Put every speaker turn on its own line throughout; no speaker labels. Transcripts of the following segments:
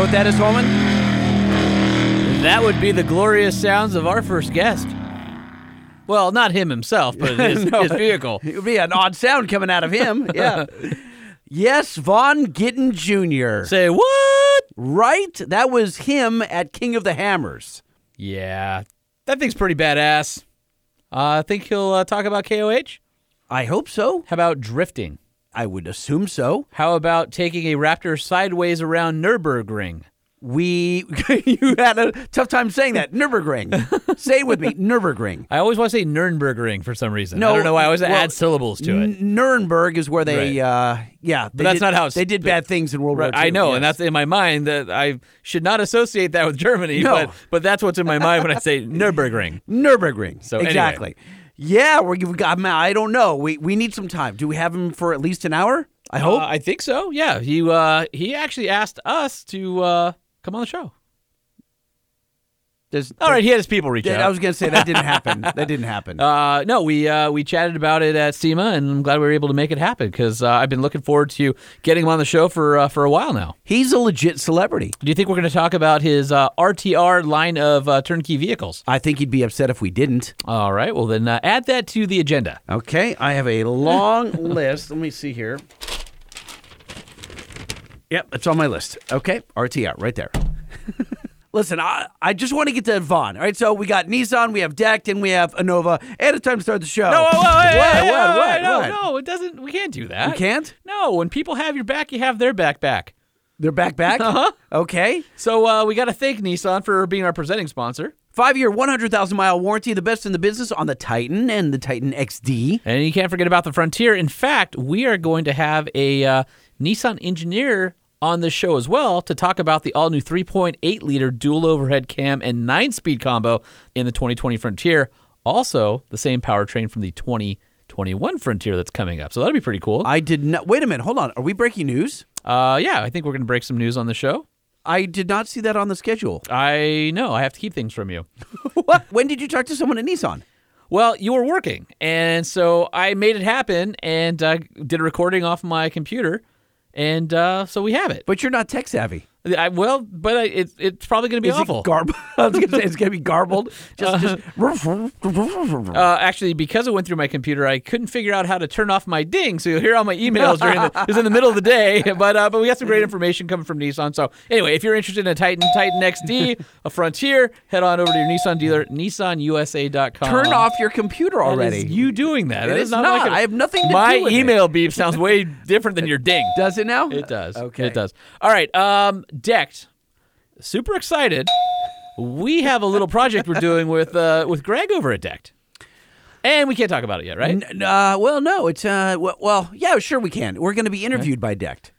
know what that is, Holman?
That would be the glorious sounds of our first guest. Well, not him himself, but his,
No.
his vehicle.
It would be an odd sound coming out of him. Yeah. yes, Vaughn Gittin Jr.
Say what?
Right? That was him at King of the Hammers.
Yeah, that thing's pretty badass. Uh, I think he'll uh, talk about KOH.
I hope so.
How about drifting?
I would assume so.
How about taking a Raptor sideways around Nürburgring?
We, you had a tough time saying that. Nürburgring. Say it with me. Nürburgring.
I always want to say Nürnbergring for some reason.
No,
I don't know why. I always
well,
add syllables to it.
N- Nuremberg is where they,
Right.
uh, yeah. They
that's
did-
not how it's-
they did bad things in World
Right,
War II.
I know, and that's in my mind that I should not associate that with Germany.
No.
But, but that's what's in my mind when I say Nürburgring.
Nürburgring.
So anyway.
Yeah, we've got. I don't know. We we need some time. Do we have him for at least an hour? I hope.
Uh, I think so. Yeah, he uh, he actually asked us to uh, come on the show.
There's,
All right, he had his people reach out.
I was gonna say that didn't happen. that didn't happen.
Uh, no, we uh, we chatted about it at SEMA, and I'm glad we were able to make it happen because uh, I've been looking forward to getting him on the show for uh, for a while now.
He's a legit celebrity.
Do you think we're going to talk about his uh, RTR line of uh, turnkey vehicles?
I think he'd be upset if we didn't.
All right, well then uh, add that to the agenda.
Okay, I have a long list. Let me see here. Yep, it's on my list. Okay, RTR right there. Listen, I, I just want to get to Vaughn. All right, so we got Nissan, we have Decked, and we have Innova, And it's time to start the show.
No, whoa, whoa,
what,
hey, hey,
what,
hey,
what,
no,
what?
no, it doesn't. We can't do that.
We can't?
No, when people have your back, you have their back back.
They're back, back?
Uh-huh.
Okay.
So uh, we got to thank Nissan for being our presenting sponsor.
Five year, 100,000 mile warranty, the best in the business on the Titan and the Titan XD.
And you can't forget about the Frontier. In fact, we are going to have a uh, Nissan engineer on the show as well to talk about the all new 3.8 liter dual overhead cam and nine speed combo in the 2020 Frontier. Also, the same powertrain from the 2021 Frontier that's coming up. So that'll be pretty cool.
I did not. Wait a minute. Hold on. Are we breaking news?
Uh, yeah, I think we're going to break some news on the show.
I did not see that on the schedule.
I know I have to keep things from you.
what? When did you talk to someone at Nissan?
Well, you were working, and so I made it happen and uh, did a recording off my computer, and uh, so we have it.
But you're not tech savvy.
I, well, but I, it, it's probably going to be
Is
awful.
it garbled? I was going to say it's going to be garbled. Just, just.
uh, actually, because it went through my computer, I couldn't figure out how to turn off my ding. So you'll hear all my emails during the, it was in the middle of the day. But uh, but we got some great information coming from Nissan. So anyway, if you're interested in a Titan, Titan XD, a Frontier, head on over to your Nissan dealer, NissanUSA.com.
Turn off your computer already.
is you doing that.
It
That
is
not.
not.
like a-
I have nothing to
my
do with it.
email beep sounds way different than your ding.
Does it now?
It does.
Okay.
It does. All right. Um, decked. Super excited. We have a little project we're doing with uh, with Greg over at Decked, and we can't talk about it yet, right?
N- uh, well, no. It's uh, well, well, yeah, sure we can. We're going to be interviewed by Decked.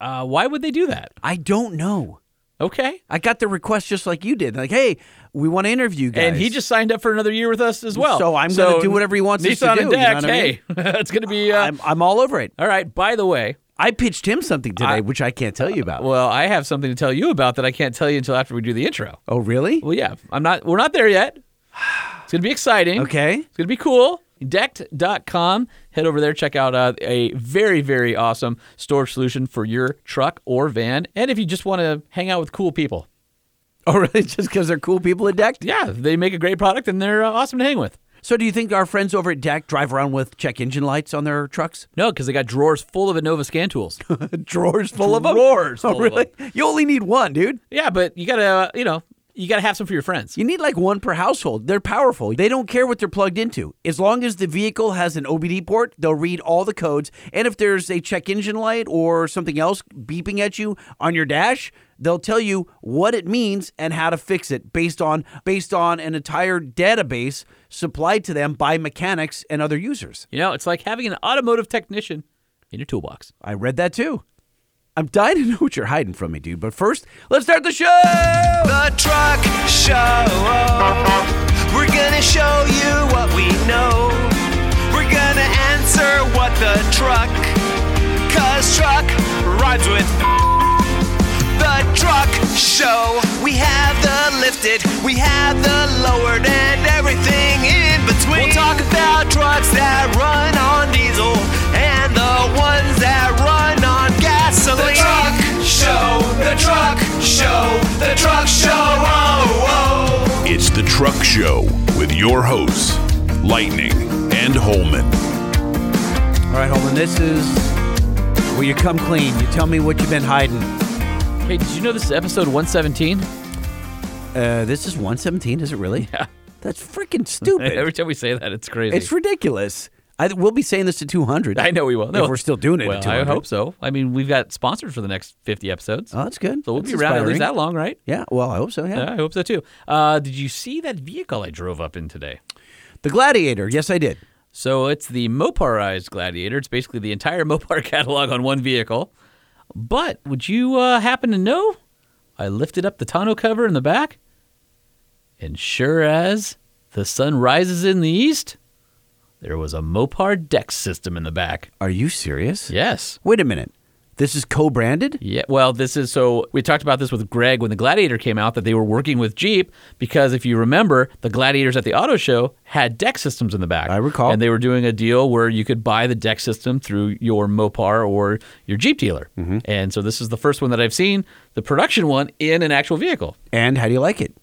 Uh, why would they do that?
I don't know.
Okay.
I got the request just like you did. Like, hey, we want to interview you guys.
And he just signed up for another year with us as well.
So I'm gonna do whatever he wants us to do,
and
you know
Decked.
what I mean?
hey, it's going to be. Uh,
I'm, I'm all over it.
all right. By the way,
I pitched him something today,
I-
which I can't tell you about.
well, I have something to tell you about that I can't tell you until after we do the intro.
oh, really?
Well, yeah, I'm not. We're not there yet. It's gonna be exciting.
Okay.
It's gonna be cool. Decked.com. Head over there. Check out uh, a very very awesome storage solution for your truck or van, and if you just want to hang out with cool people.
Oh, really? Just because they're cool people at Decked?
Yeah, they make a great product and they're uh, awesome to hang with.
So, do you think our friends over at Decked drive around with check engine lights on their trucks?
No, because they got drawers full of Innova scan tools.
Drawers full of them.
Drawers
Oh, really? You only need one, dude.
yeah, but you gotta, uh, you know, you gotta have some for your friends.
You need like one per household. They're powerful. They don't care what they're plugged into. As long as the vehicle has an OBD port, they'll read all the codes. And if there's a check engine light or something else beeping at you on your dash, they'll tell you what it means and how to fix it based on based on an entire database supplied to them by mechanics and other users.
You know, it's like having an automotive technician in your toolbox.
I read that too. I'm dying to know what you're hiding from me, dude. But first, let's start the show.
The Truck Show. We're gonna show you what we know. We're gonna answer what the truck. Cause truck rhymes with the truck show. We have the lifted, we have the lowered, and everything in between. We'll talk about trucks that run on diesel and the ones that run on gasoline. The truck show, the truck show. The Truck Show. Oh, oh.
It's the Truck Show with your hosts, Lightning and Holman.
All right, Holman, this is where you come clean. You tell me what you've been hiding.
Hey, did you know this is episode 117?
Uh, this is 117, is it really?
Yeah.
That's freaking stupid.
Every time we say that, it's crazy.
it's ridiculous. I, we'll be saying this to 200.
I know we will. No,
If we're still doing it
Well, I hope so. I mean, we've got sponsors for the next 50 episodes.
Oh, that's good.
so we'll
That's
be around at least that long, right?
Yeah, well, I hope so, yeah.
Yeah, I hope so too. Uh, did you see that vehicle I drove up in today?
The Gladiator, yes, I did.
So it's the Moparized Gladiator. It's basically the entire Mopar catalog on one vehicle. But would you uh, happen to know? I lifted up the tonneau cover in the back, and sure as the sun rises in the east, there was a Mopar deck system in the back.
Are you serious?
Yes.
Wait a minute. This is co branded?
Yeah, well, this is so we talked about this with Greg when the Gladiator came out that they were working with Jeep because if you remember, the Gladiators at the auto show had deck systems in the back.
I recall.
And they were doing a deal where you could buy the deck system through your Mopar or your Jeep dealer.
Mm-hmm.
And so this is the first one that I've seen, the production one in an actual vehicle.
And how do you like it?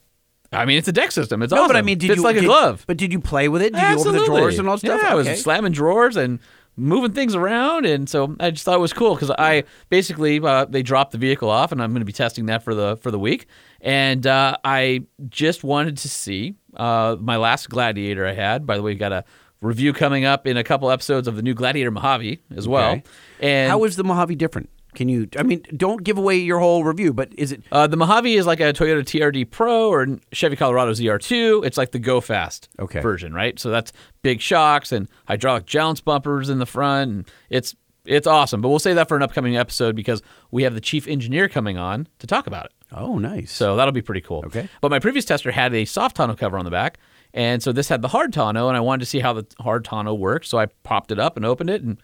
I mean, it's a deck system. It's
no,
awesome.
but I mean, did
Fits
you
like
did-
a glove.
But did you play with it? Did you open the
Absolutely.
drawers and all that stuff?
Yeah, I was slamming drawers and moving things around, and so I just thought it was cool because I basically uh, they dropped the vehicle off, and I'm going to be testing that for the for the week, and uh, I just wanted to see uh, my last Gladiator I had. By the way, we've got a review coming up in a couple episodes of the new Gladiator Mojave as well,
Okay.
and
How is the Mojave different? Can you? I mean, don't give away your whole review, but is it?
Uh, the Mojave is like a Toyota TRD Pro or Chevy Colorado ZR2. It's like the Go Fast
Okay.
version, right? So that's big shocks and hydraulic jounce bumpers in the front. And it's it's awesome. But we'll save that for an upcoming episode because we have the chief engineer coming on to talk about it.
Oh, nice.
So that'll be pretty cool.
Okay.
But my previous tester had a soft tonneau cover on the back. And so this had the hard tonneau, and I wanted to see how the hard tonneau worked. So I popped it up and opened it, and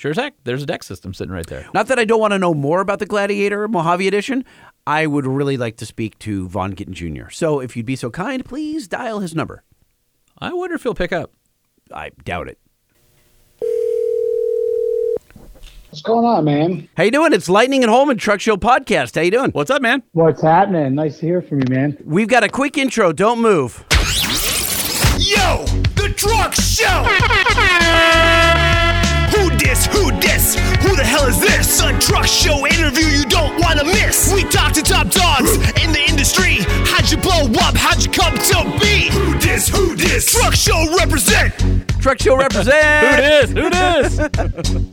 sure as heck, there's a deck system sitting right there.
Not that I don't want to know more about the Gladiator Mojave Edition. I would really like to speak to Vaughn Gittin Jr. So if you'd be so kind, please dial his number.
I wonder if he'll pick up.
I doubt it.
What's going on, man?
How you doing? It's Lightning and Holman Truck Show podcast. How you doing?
What's up, man?
What's happening? Nice to hear from you, man.
We've got a quick intro. Don't move.
Yo, the Truck Show. Who dis? Who dis? Who the hell is this? A truck show interview you don't want to miss. We talk to top dogs in the industry. How'd you blow up? How'd you come to be? Who this? Who this? Truck show represent.
Truck Show represent.
Who this? Who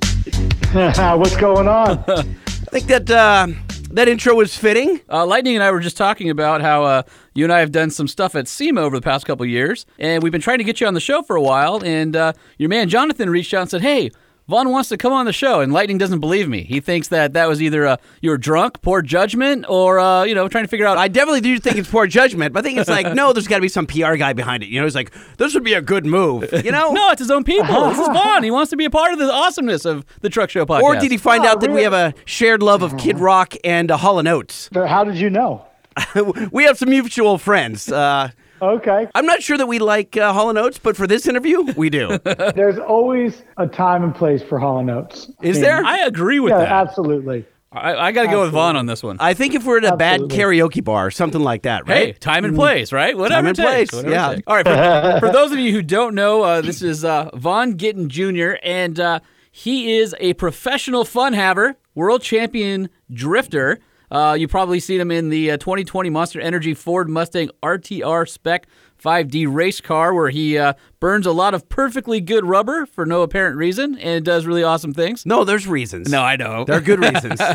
this?
What's going on?
I think that uh, that intro was fitting.
Uh, Lightning and I were just talking about how uh, you and I have done some stuff at SEMA over the past couple years, and we've been trying to get you on the show for a while. And uh, your man Jonathan reached out and said, "Hey, Vaughn wants to come on the show." And Lightning doesn't believe me. He thinks that that was either uh, you were drunk, poor judgment, or uh, you know trying to figure out.
I definitely do think it's poor judgment, but I think it's like, no, there's got to be some PR guy behind it. You know, he's like, this would be a good move. You know?
no, it's his own people. this is Vaughn. He wants to be a part of the awesomeness of the Truck Show podcast.
Or did he find
Oh,
out that we have a shared love of Kid Rock and uh, Hall and Oates?
How did you know?
we have some mutual friends. Uh,
Okay.
I'm not sure that we like uh, Hall and Oates, but for this interview, we do.
There's always a time and place for Hall and Oates.
Is there?
I agree with
Yeah,
that.
absolutely.
I, I got to go with Vaughn on this one.
I think if we're at a bad
Absolutely.
karaoke bar, something like that, right?
Hey, time and place, right? Whatever
and
it takes,
place,
whatever it
yeah.
takes. All right. For, for those of you who don't know, uh, this is uh, Vaughn Gittin Jr., and uh, he is a professional fun haver, world champion drifter. Uh, you probably seen him in the uh, 2020 Monster Energy Ford Mustang RTR Spec 5D race car, where he uh, burns a lot of perfectly good rubber for no apparent reason and does really awesome things.
No, there's reasons.
No, I know.
There are good reasons.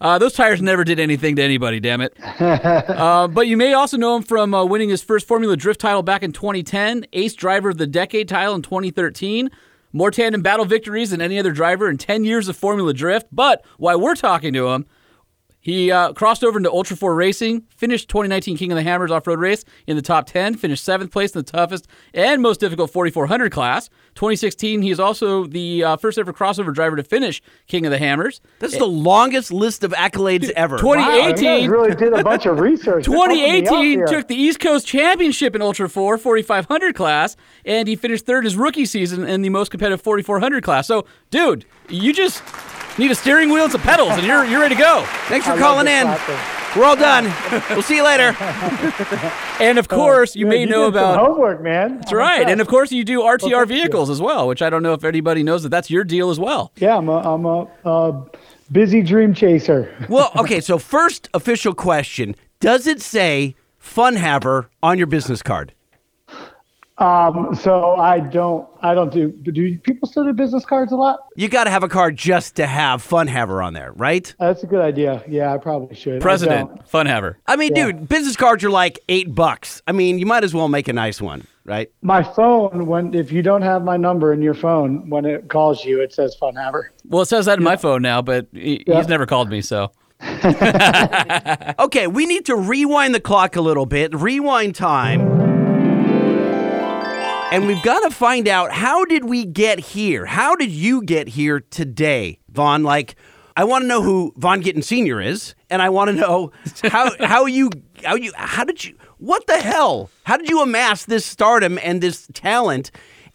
Uh, those tires never did anything to anybody, damn it. uh, but you may also know him from uh, winning his first Formula Drift title back in 2010, Ace Driver of the Decade title in 2013, more tandem battle victories than any other driver in 10 years of Formula Drift. But while we're talking to him, he uh, crossed over into Ultra 4 racing, finished 2019 King of the Hammers off road race in the top 10, finished seventh place in the toughest and most difficult 4400 class. 2016, he is also the uh, first ever crossover driver to finish King of the Hammers.
This is the longest list of accolades ever.
20
Wow,
2018
really did a bunch of research. You're helping me out
2018 took the East Coast Championship in Ultra 4 4500 class, and he finished third his rookie season in the most competitive 4400 class. So, dude, you just need a steering wheel and some pedals, and you're you're ready to go.
Thanks for
I
calling in. We're all done. we'll see you later.
And of course, you
Yeah,
may
you
know
did some
about.
homework, man.
That's right. And of course, you do RTR
thank you.
vehicles as well, which I don't know if anybody knows that that's your deal as well.
Yeah, I'm a, I'm a, a busy dream chaser.
Well, okay, so first official question Does it say Fun Haver on your business card?
Um, so I don't, I don't do. Do people still do business cards a lot?
You got to have a card just to have Fun Haver on there, right?
That's a good idea. Yeah, I probably should.
President, fun haver.
I mean, dude, business cards are like eight bucks. I mean, you might as well make a nice one, right?
My phone, when if you don't have my number in your phone, when it calls you, it says Fun Haver.
Well, it says that in my phone now, but he,
Yeah.
he's never called me, so.
Okay, we need to rewind the clock a little bit, rewind time. And we've got to find out how did we get here? How did you get here today, Vaughn? Like, I want to know who Vaughn Gittin Senior is, and I want to know how how you how you how did you what the hell? How did you amass this stardom and this talent?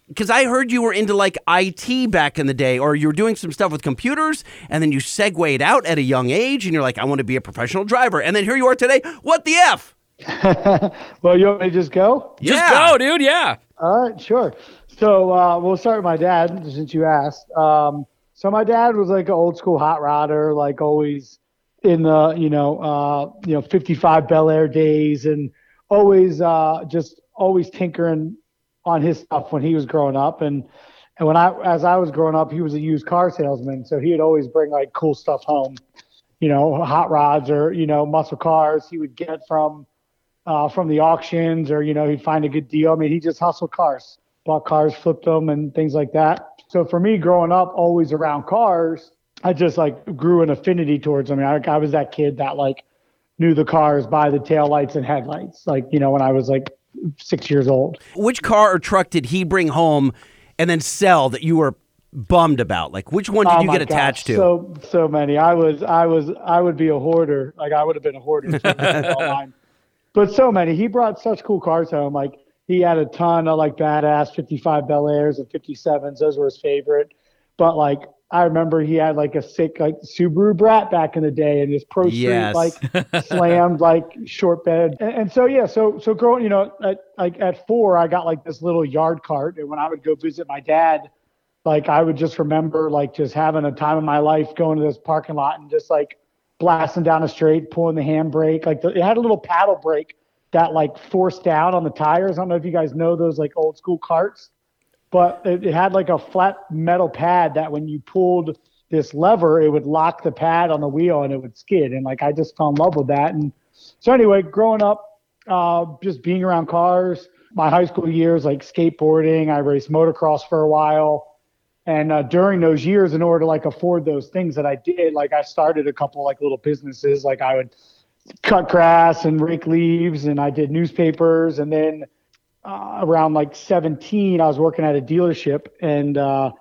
Because I heard you were into like IT back in the day, or you were doing some stuff with computers, and then you segued out at a young age, and you're like, I want to be a professional driver, and then here you are today. What the f?
Well, you want me to just go?
Just
Yeah.
go, dude. Yeah.
All right, sure. So uh, we'll start with my dad, since you asked. Um, so my dad was like an old school hot rodder, like always in the you know uh, you know 55 Bel Air days, and always uh, just always tinkering on his stuff when he was growing up, and and when I as I was growing up, he was a used car salesman, so he'd always bring like cool stuff home, you know, hot rods or you know muscle cars he would get from uh, from the auctions or, you know, he'd find a good deal. I mean, he just hustled cars, bought cars, flipped them and things like that. So for me growing up, always around cars, I just like grew an affinity towards them. I mean, I, I was that kid that like knew the cars by the taillights and headlights, like, you know, when I was like six years old.
Which car or truck did he bring home and then sell that you were bummed about? Like, which one did
Oh
you get attached to?
So so many. I was I was I would be a hoarder. Like I would have been a hoarder. too, with all mine. But so many. He brought such cool cars home. Like he had a ton of like badass 55 Bel Airs and 57s. Those were his favorite. But like I remember he had like a sick like Subaru Brat back in the day, and his Pro Street
Yes.
like slammed like short bed. And, and so yeah, so so growing, you know, at like at four, I got like this little yard cart, and when I would go visit my dad like I would just remember like just having a time of my life going to this parking lot and just like blasting down a straight, pulling the handbrake. Like the, it had a little paddle brake that like forced down on the tires. I don't know if you guys know those like old school carts, but it, it had like a flat metal pad that when you pulled this lever, it would lock the pad on the wheel and it would skid. And like I just fell in love with that. And so anyway, growing up, uh, just being around cars, my high school years, like skateboarding, I raced motocross for a while. And uh, during those years, in order to like afford those things that I did, like I started a couple like little businesses. Like I would cut grass and rake leaves, and I did newspapers. And then uh, around like 17, I was working at a dealership, and uh,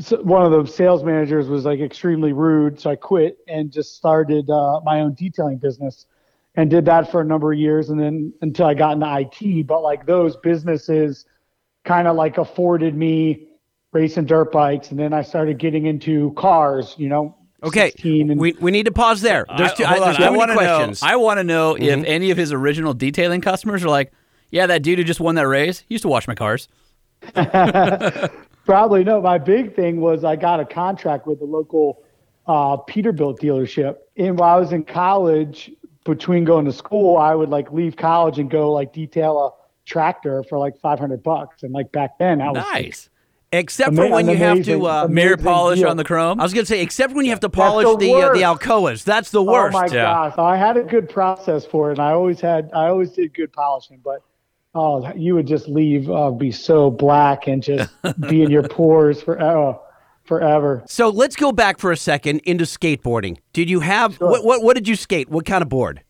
so one of the sales managers was like extremely rude, so I quit and just started uh, my own detailing business, and did that for a number of years, and then until I got into IT. But like those businesses, kind of like afforded me racing dirt bikes, and then I started getting into cars. You know,
Okay,
and
we, we need to pause there. There's,
I-
too, I, there's too
I
many questions.
Know, I want to know if any of his original detailing customers are like, yeah, that dude who just won that race he used to wash my cars.
Probably no. My big thing was I got a contract with the local uh, Peterbilt dealership. And while I was in college, between going to school, I would like leave college and go like detail a tractor for like 500 bucks. And like back then, I was
Nice.
Except
Ama-
for when
an
you have to. Uh,
Mirror polish
deal.
on the chrome.
I was going to say, except when you have to polish
the
the uh, the. Alcoas. That's the worst.
Oh my
Yeah.
gosh! I had a good process for it, and I always had, I always did good polishing. But oh, you would just leave, uh, be so black and just be in your pores forever, forever.
So let's go back for a second into skateboarding. Did you have what, what? What did you skate? What kind of board?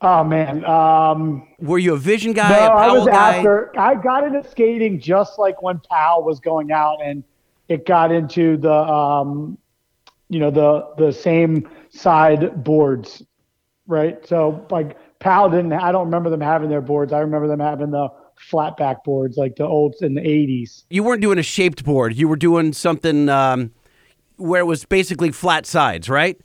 Oh man, um,
Were you a Vision guy,
no,
a
I was
guy?
after. I got into skating just like when Powell was going out, and it got into the, um, you know, the the same side boards, right? So like Powell didn't. I don't remember them having their boards. I remember them having the flat back boards, like the old in the '80s.
You weren't doing a shaped board. You were doing something um, where it was basically flat sides, right?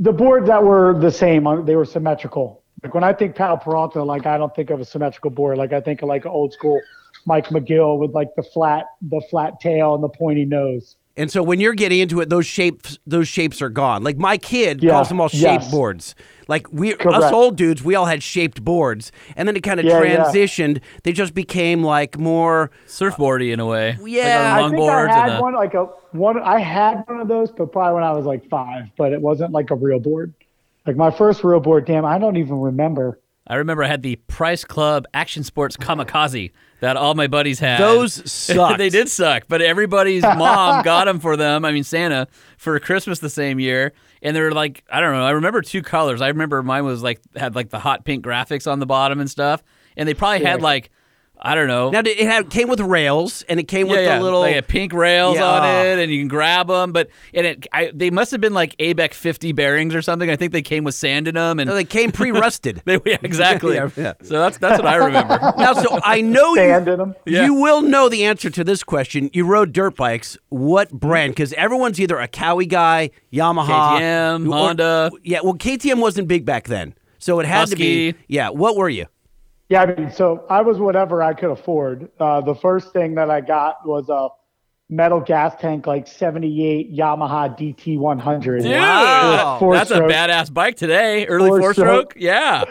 the boards that were the same, uh, they were symmetrical. Like when I think Powell Peralta, like I don't think of a symmetrical board. Like I think of like an old school Mike McGill with like the flat, the flat tail and the pointy nose.
And so when you're getting into it, those shapes those shapes are gone. Like my kid
Yeah,
calls them all shaped
yes.
boards. Like we us old dudes, we all had shaped boards, and then it kind of
Yeah, yeah.
transitioned. They just became like more.
Surfboardy in a way.
Uh, yeah,
like
I think I had
and a,
one like a one. I had one of those, but probably when I was like five. But it wasn't like a real board. Like my first real board, damn, I don't even remember.
I remember I had the Price Club Action Sports Kamikaze that all my buddies had.
Those sucked.
they did suck, but everybody's mom got them for them. I mean, Santa for Christmas the same year, and they were like, I don't know. I remember two colors. I remember mine was like had like the hot pink graphics on the bottom and stuff, and they probably had like, I don't know.
Now it had came with rails, and it came
yeah,
with
yeah,
the little.
like pink rails
Yeah.
on it, and you can grab them. But and it, I, they must have been like ABEC 50 bearings or something. I think they came with sand in them, and
no, they came pre-rusted.
they, yeah, exactly.
Yeah, yeah.
So that's that's what I remember.
now, so I know
Sand
you.
in them.
Yeah.
You will know the answer to this question. You rode dirt bikes. What brand? Because everyone's either a Kawi guy, Yamaha,
KTM,
or-
Honda.
Yeah, well, KTM wasn't big back then, so it had to be. Yeah, what were you?
Yeah, I mean, so I was whatever I could afford. Uh, the first thing that I got was a metal gas tank, like '78 Yamaha DT 100.
Dude,
Wow.
Four
that's a badass bike today. Early
Four
four stroke.
stroke.
Yeah.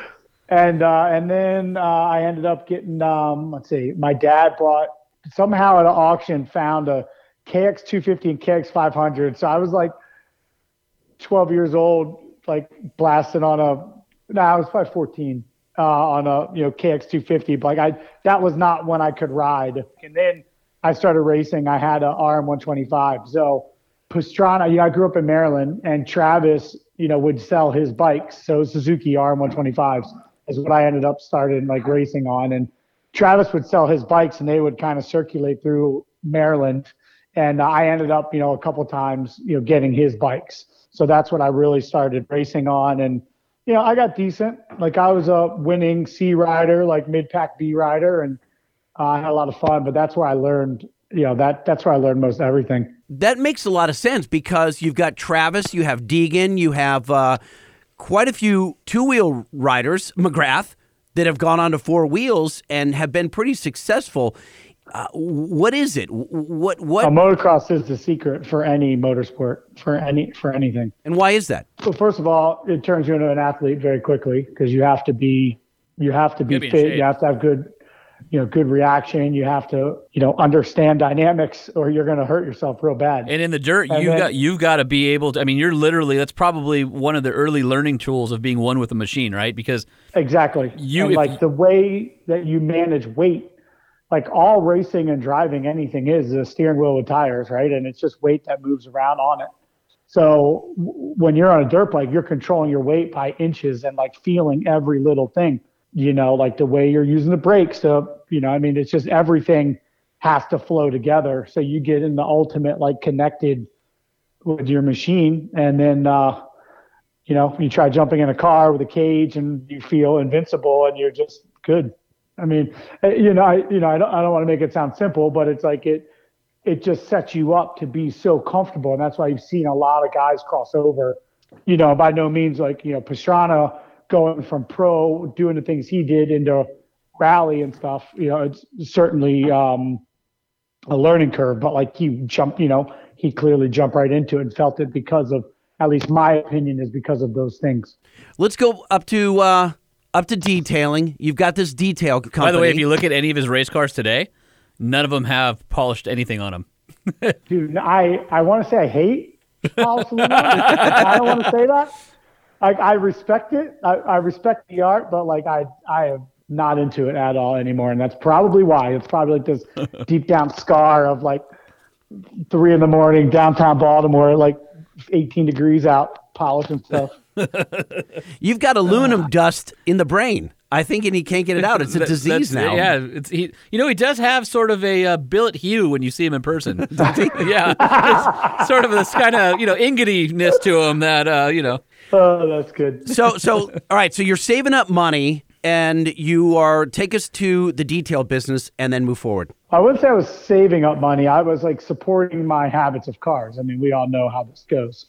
and uh, and then uh, I ended up getting um, let's see, my dad bought somehow at an auction found a KX 250 and KX 500. So I was like 12 years old, like blasting on a. No, I was probably 14 uh, on a you know KX 250. But like I, that was not when I could ride. And then I started racing. I had a RM 125. So Pastrana, you know, I grew up in Maryland, and Travis, you know, would sell his bikes. So Suzuki RM 125s is what I ended up started like racing on, and Travis would sell his bikes, and they would kind of circulate through Maryland. And uh, I ended up, you know, a couple times, you know, getting his bikes. So that's what I really started racing on, and you know, I got decent. Like I was a winning C rider, like mid pack B rider, and uh, I had a lot of fun. But that's where I learned, you know, that that's where I learned most everything.
That makes a lot of sense because you've got Travis, you have Deegan, you have uh, quite a few two wheel riders, McGrath, that have gone onto four wheels and have been pretty successful. Uh, what is it? What what
Uh, motocross is the secret for any motorsport, for any for anything.
and why is that?
Well, first of all, it turns you into an athlete very quickly because you have to be you have to be
be
fit. You have to have good you know good reaction. You have to you know understand dynamics, or you're going to hurt yourself real bad.
And in the dirt,
And
you've
then-
got you've got to be able to. I mean, you're literally that's probably one of the early learning tools of being one with a machine, right? Because
Exactly.
You- if-
like the way that you manage weight, like all racing and driving anything is a steering wheel with tires, right? And it's just weight that moves around on it. So when you're on a dirt bike, you're controlling your weight by inches and like feeling every little thing, you know, like the way you're using the brakes. So, you know, I mean, it's just everything has to flow together. So you get in the ultimate like connected with your machine and then, uh, you know, you try jumping in a car with a cage and you feel invincible and you're just good. I mean, eh, you know, I, you know, I don't, I don't want to make it sound simple, but it's like it, it just sets you up to be so comfortable. And that's why you've seen a lot of guys cross over, you know, by no means like, you know, Pastrana going from pro doing the things he did into rally and stuff, you know, it's certainly, um, a learning curve, but like he jumped, you know, he clearly jumped right into it and felt it because of, at least my opinion is because of those things.
Let's go up to uh, up to detailing. You've got this detail company.
by the way, if you look at any of his race cars today, none of them have polished anything on them.
Dude, I, I want to say I hate Paul Salino. I don't want to say that. Like I respect it. I, I respect the art, but like I I am not into it at all anymore, and that's probably why. It's probably like this deep down scar of like three in the morning downtown Baltimore, like 18 degrees out, polishing stuff.
You've got aluminum dust in the brain. I think, and he can't get it out. It's a
That-
disease now.
Yeah, it's he. You know, he does have sort of a uh, billet hue when you see him in person. yeah, It's sort of this kind of you know ingotiness to him that uh, you know.
Oh, that's good.
So, so all right. So you're saving up money, and you are take us to the detail business, and then move forward.
I wouldn't say I was saving up money. I was like supporting my habits of cars. I mean, we all know how this goes.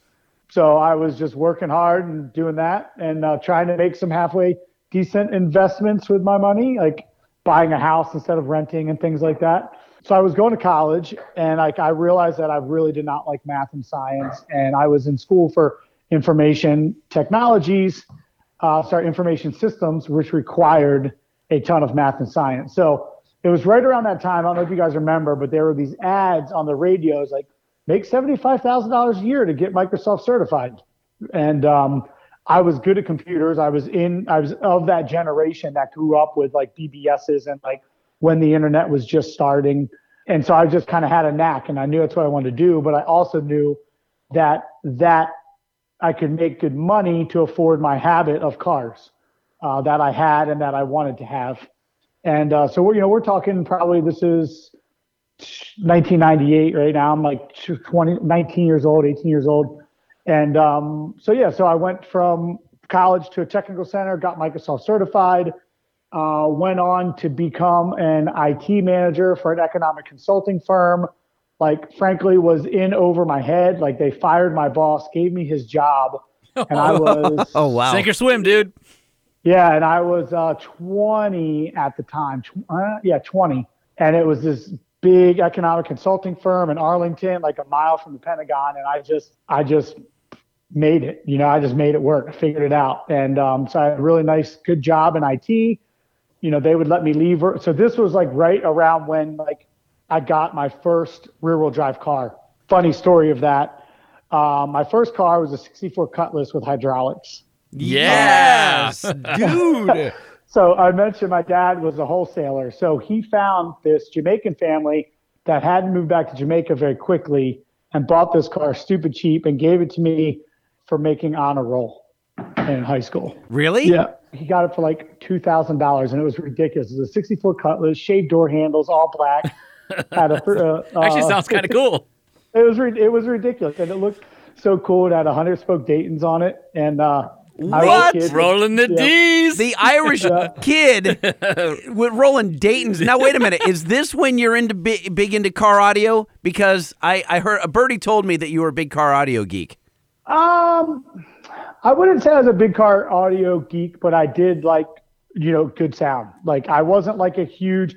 So I was just working hard and doing that and uh, trying to make some halfway decent investments with my money, like buying a house instead of renting and things like that. So I was going to college and like I realized that I really did not like math and science. And I was in school for information technologies, uh, sorry, information systems, which required a ton of math and science. So it was right around that time. I don't know if you guys remember, but there were these ads on the radios like make $75,000 a year to get Microsoft certified. And um, I was good at computers. I was in, I was of that generation that grew up with like BBSs and like when the internet was just starting. And so I just kind of had a knack and I knew that's what I wanted to do. But I also knew that that I could make good money to afford my habit of cars uh, that I had and that I wanted to have. And uh, so we're, you know, we're talking probably this is 1998 right now. I'm like 20, 19 years old, 18 years old. And um, so, yeah, so I went from college to a technical center, got Microsoft certified, uh, went on to become an IT manager for an economic consulting firm. Like, frankly, was in over my head. Like, they fired my boss, gave me his job. And I was,
Oh wow.
Sink or swim, dude.
yeah, and I was uh, 20 at the time. Tw- uh, yeah, 20. And it was this big economic consulting firm in Arlington, like a mile from the Pentagon. And I just, I just made it. You know, I just made it work. I figured it out. And um, so I had a really nice, good job in IT. You know, they would let me leave. So this was like right around when like I got my first rear wheel drive car. Funny story of that. Um, my first car was a 64 Cutlass with hydraulics.
Yes,
dude.
So I mentioned my dad was a wholesaler. So he found this Jamaican family that hadn't moved back to Jamaica very quickly and bought this car stupid cheap and gave it to me for making honor roll in high school.
Really?
Yeah. He got it for like two thousand dollars, and it was ridiculous. It was a sixty-four Cutlass, shaved door handles, all black. Had a uh,
actually
uh,
sounds kind of cool.
It was it was ridiculous, and it looked so cool. It had a hundred spoke Dayton's on it, and uh, I was a
What?
kid.
Rolling the
Yeah.
D's.
The Irish kid with rolling Dayton's. Now wait a minute. Is this when you're into big, big into car audio? Because I I heard a birdie told me that you were a big car audio geek.
Um, I wouldn't say I was a big car audio geek, but I did like, you know, good sound. Like I wasn't like a huge.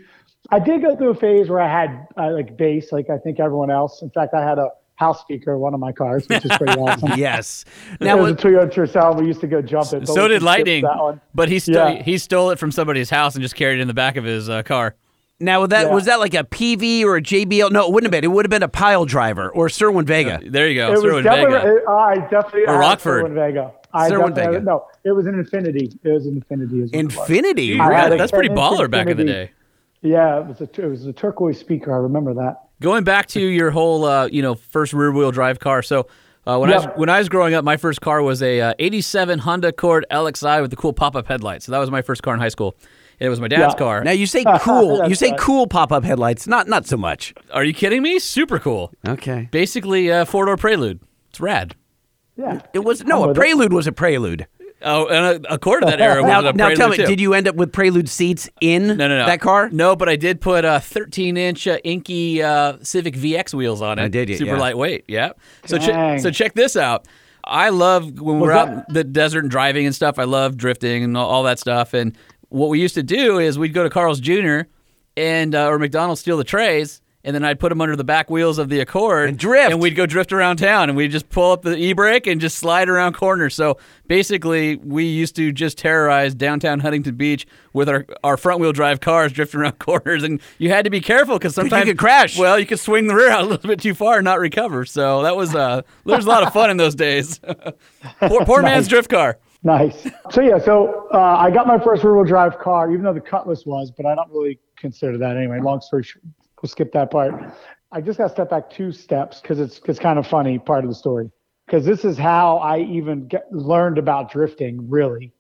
I did go through a phase where I had uh, like bass, like I think everyone else. In fact, I had a house speaker one of my cars, which is pretty awesome.
Yes.
It
Now
was a
what-
Toyota Tercel. We used to go jump it. but
so did
skipped
Lightning,
That one.
but he sto-
Yeah.
he stole it from somebody's house and just carried it in the back of his uh, car.
now that
Yeah.
was that like a Peavey or a JBL? No, it wouldn't have been. It would have been a Pyle Driver or Cerwin Vega.
There you go,
It was definitely.
Vega.
it- I definitely.
Or Rockford.
Sherwin Vega. I
Sherwin
definitely-
Vega.
No, it was an Infinity. It was an Infinity. As what it was.
Infinity.
I had a
That's pretty
10 inch
baller back in the day.
Yeah, it was a it was a turquoise speaker. I remember that.
Going back to your whole, uh, you know, first rear wheel drive car. So uh, when I was when I was growing up, my first car was a uh, '87 Honda Accord LXI with the cool pop up headlights. So that was my first car in high school, and it was my dad's
Yeah.
car.
Now you say cool. you say
right.
cool pop-up headlights. Not not so much.
Are you kidding me? Super cool.
Okay.
Basically, a four door Prelude. It's rad.
Yeah.
It was no. A prelude was a prelude.
Oh, and a quarter of that era
Now,
was a
now tell me,
too.
did you end up with prelude seats in
No, no, no.
that car?
No, but I did put a 13 inch uh, inky uh, Civic VX wheels on it.
I did, yeah,
Super
yeah.
lightweight. Yeah. So check. So check this out. I love when
Was
we're out in the desert and driving and stuff. I love drifting and all, all that stuff. And what we used to do is we'd go to Carl's Jr. and uh, or McDonald's steal the trays. And then I'd put them under the back wheels of the Accord
And drift.
and we'd go drift around town, and we'd just pull up the e-brake and just slide around corners. So basically, we used to just terrorize downtown Huntington Beach with our, our front wheel drive cars drifting around corners, and you had to be careful because sometimes you
could crash.
Well, you could swing the rear out a little bit too far and not recover. So that was uh, there was a lot of fun in those days. poor poor man's drift car.
Nice. So yeah, so uh, I got my first rear-wheel drive car, even though the Cutlass was, but I don't really consider that anyway. Long story short, we'll skip that part. I just got to step back two steps because it's it's kind of funny part of the story because this is how I even get, learned about drifting really.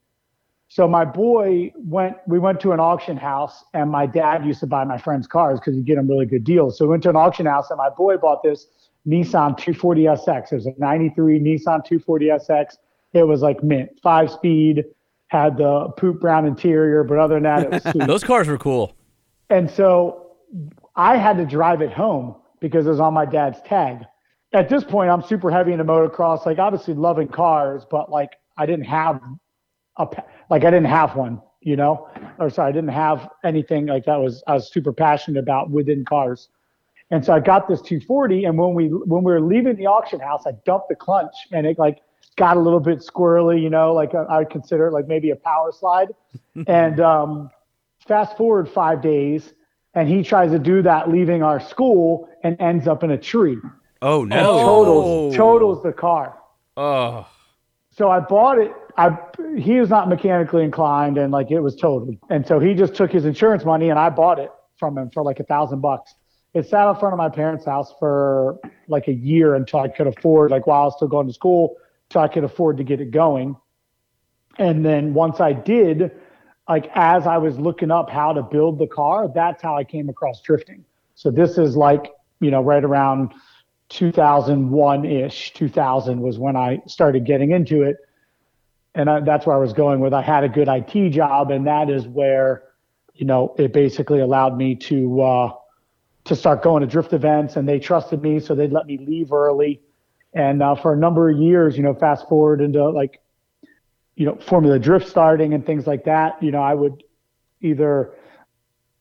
So my boy went. We went to an auction house, and my dad used to buy my friends' cars because he'd get them really good deals. So we went to an auction house, and my boy bought this Nissan 240SX. It was a '93 Nissan 240SX. It was like mint, five speed, had the poop brown interior, but other than that, it was.
Those cars were cool.
And so I had to drive it home because it was on my dad's tag. at this point, I'm super heavy into motocross. Like obviously loving cars, but like I didn't have a like I didn't have one, you know, or sorry, I didn't have anything like that was I was super passionate about within cars. And so I got this 240, and when we when we were leaving the auction house, I dumped the clutch, and it like got a little bit squirrely, you know, like I would consider it like maybe a power slide. and um, fast forward five days, and he tries to do that leaving our school and ends up in a tree.
Oh
And
no!
totals oh. totals the car.
Oh,
So I bought it. I he was not mechanically inclined, and like it was totaled. And so he just took his insurance money, and I bought it from him for like a thousand bucks. It sat in front of my parents' house for like a year until I could afford, like while I was still going to school, so I could afford to get it going. And then once I did, like as I was looking up how to build the car, that's how I came across drifting. So this is like, you know, right around 2001 ish, 2000 was when I started getting into it. And I, that's where I was going with. I had a good IT job, and that is where, you know, it basically allowed me to uh, to start going to drift events, and they trusted me, so they'd let me leave early. And uh, for a number of years, you know, fast forward into like, you know, Formula Drift starting and things like that. You know, I would either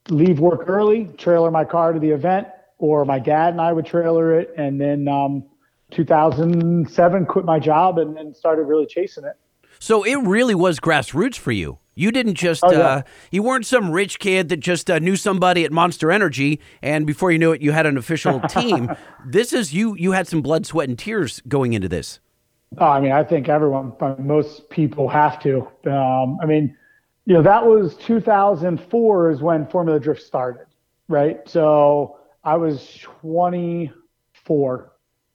leave work early, trailer my car to the event, or my dad and I would trailer it. And then um, 2007, quit my job and then started really chasing it.
So it really was grassroots for you. You didn't just
Oh, yeah.
uh, you weren't some rich kid that just uh, knew somebody at Monster Energy, and before you knew it, you had an official team. this is you. You had some blood, sweat, and tears going into this.
Oh, I mean, I think everyone, most people have to. Um, I mean, you know, that was 2004 is when Formula Drift started, right? So I was 24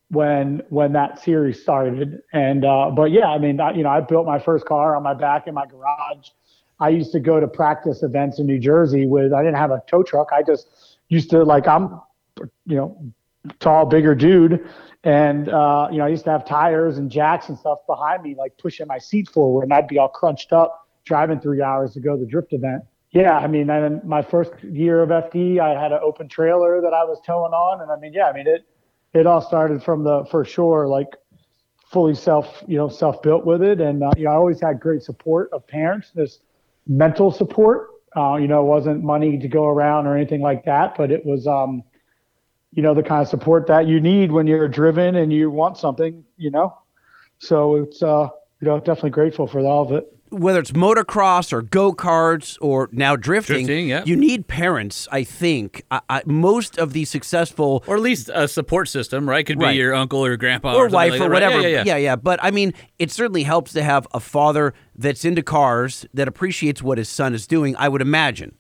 when when that series started, and uh, but yeah, I mean, I, you know, I built my first car on my back in my garage. I used to go to practice events in New Jersey with. I didn't have a tow truck. I just used to like I'm, you know, tall, bigger dude. And, uh, you know, I used to have tires and jacks and stuff behind me, like pushing my seat forward, and I'd be all crunched up driving three hours to go to the drift event. Yeah, I mean, and my first year of FD, I had an open trailer that I was towing on. And I mean, yeah, I mean, it, it all started from the, for sure, like fully self, you know, self built with it. And, uh, you know, I always had great support of parents, this mental support. Uh, you know, it wasn't money to go around or anything like that, but it was, um, you know, the kind of support that you need when you're driven and you want something, you know. So it's uh, you know, definitely grateful for all of it.
Whether it's motocross or go karts or now drifting,
Drifting, yeah.
you need parents. I think I, I, most of the successful
or at least a support system, right? Could be
Right.
your uncle or grandpa
or
something
wife
like
or
that, right?
whatever.
Yeah, yeah, yeah.
But I mean, it certainly helps to have a father that's into cars that appreciates what his son is doing. I would imagine.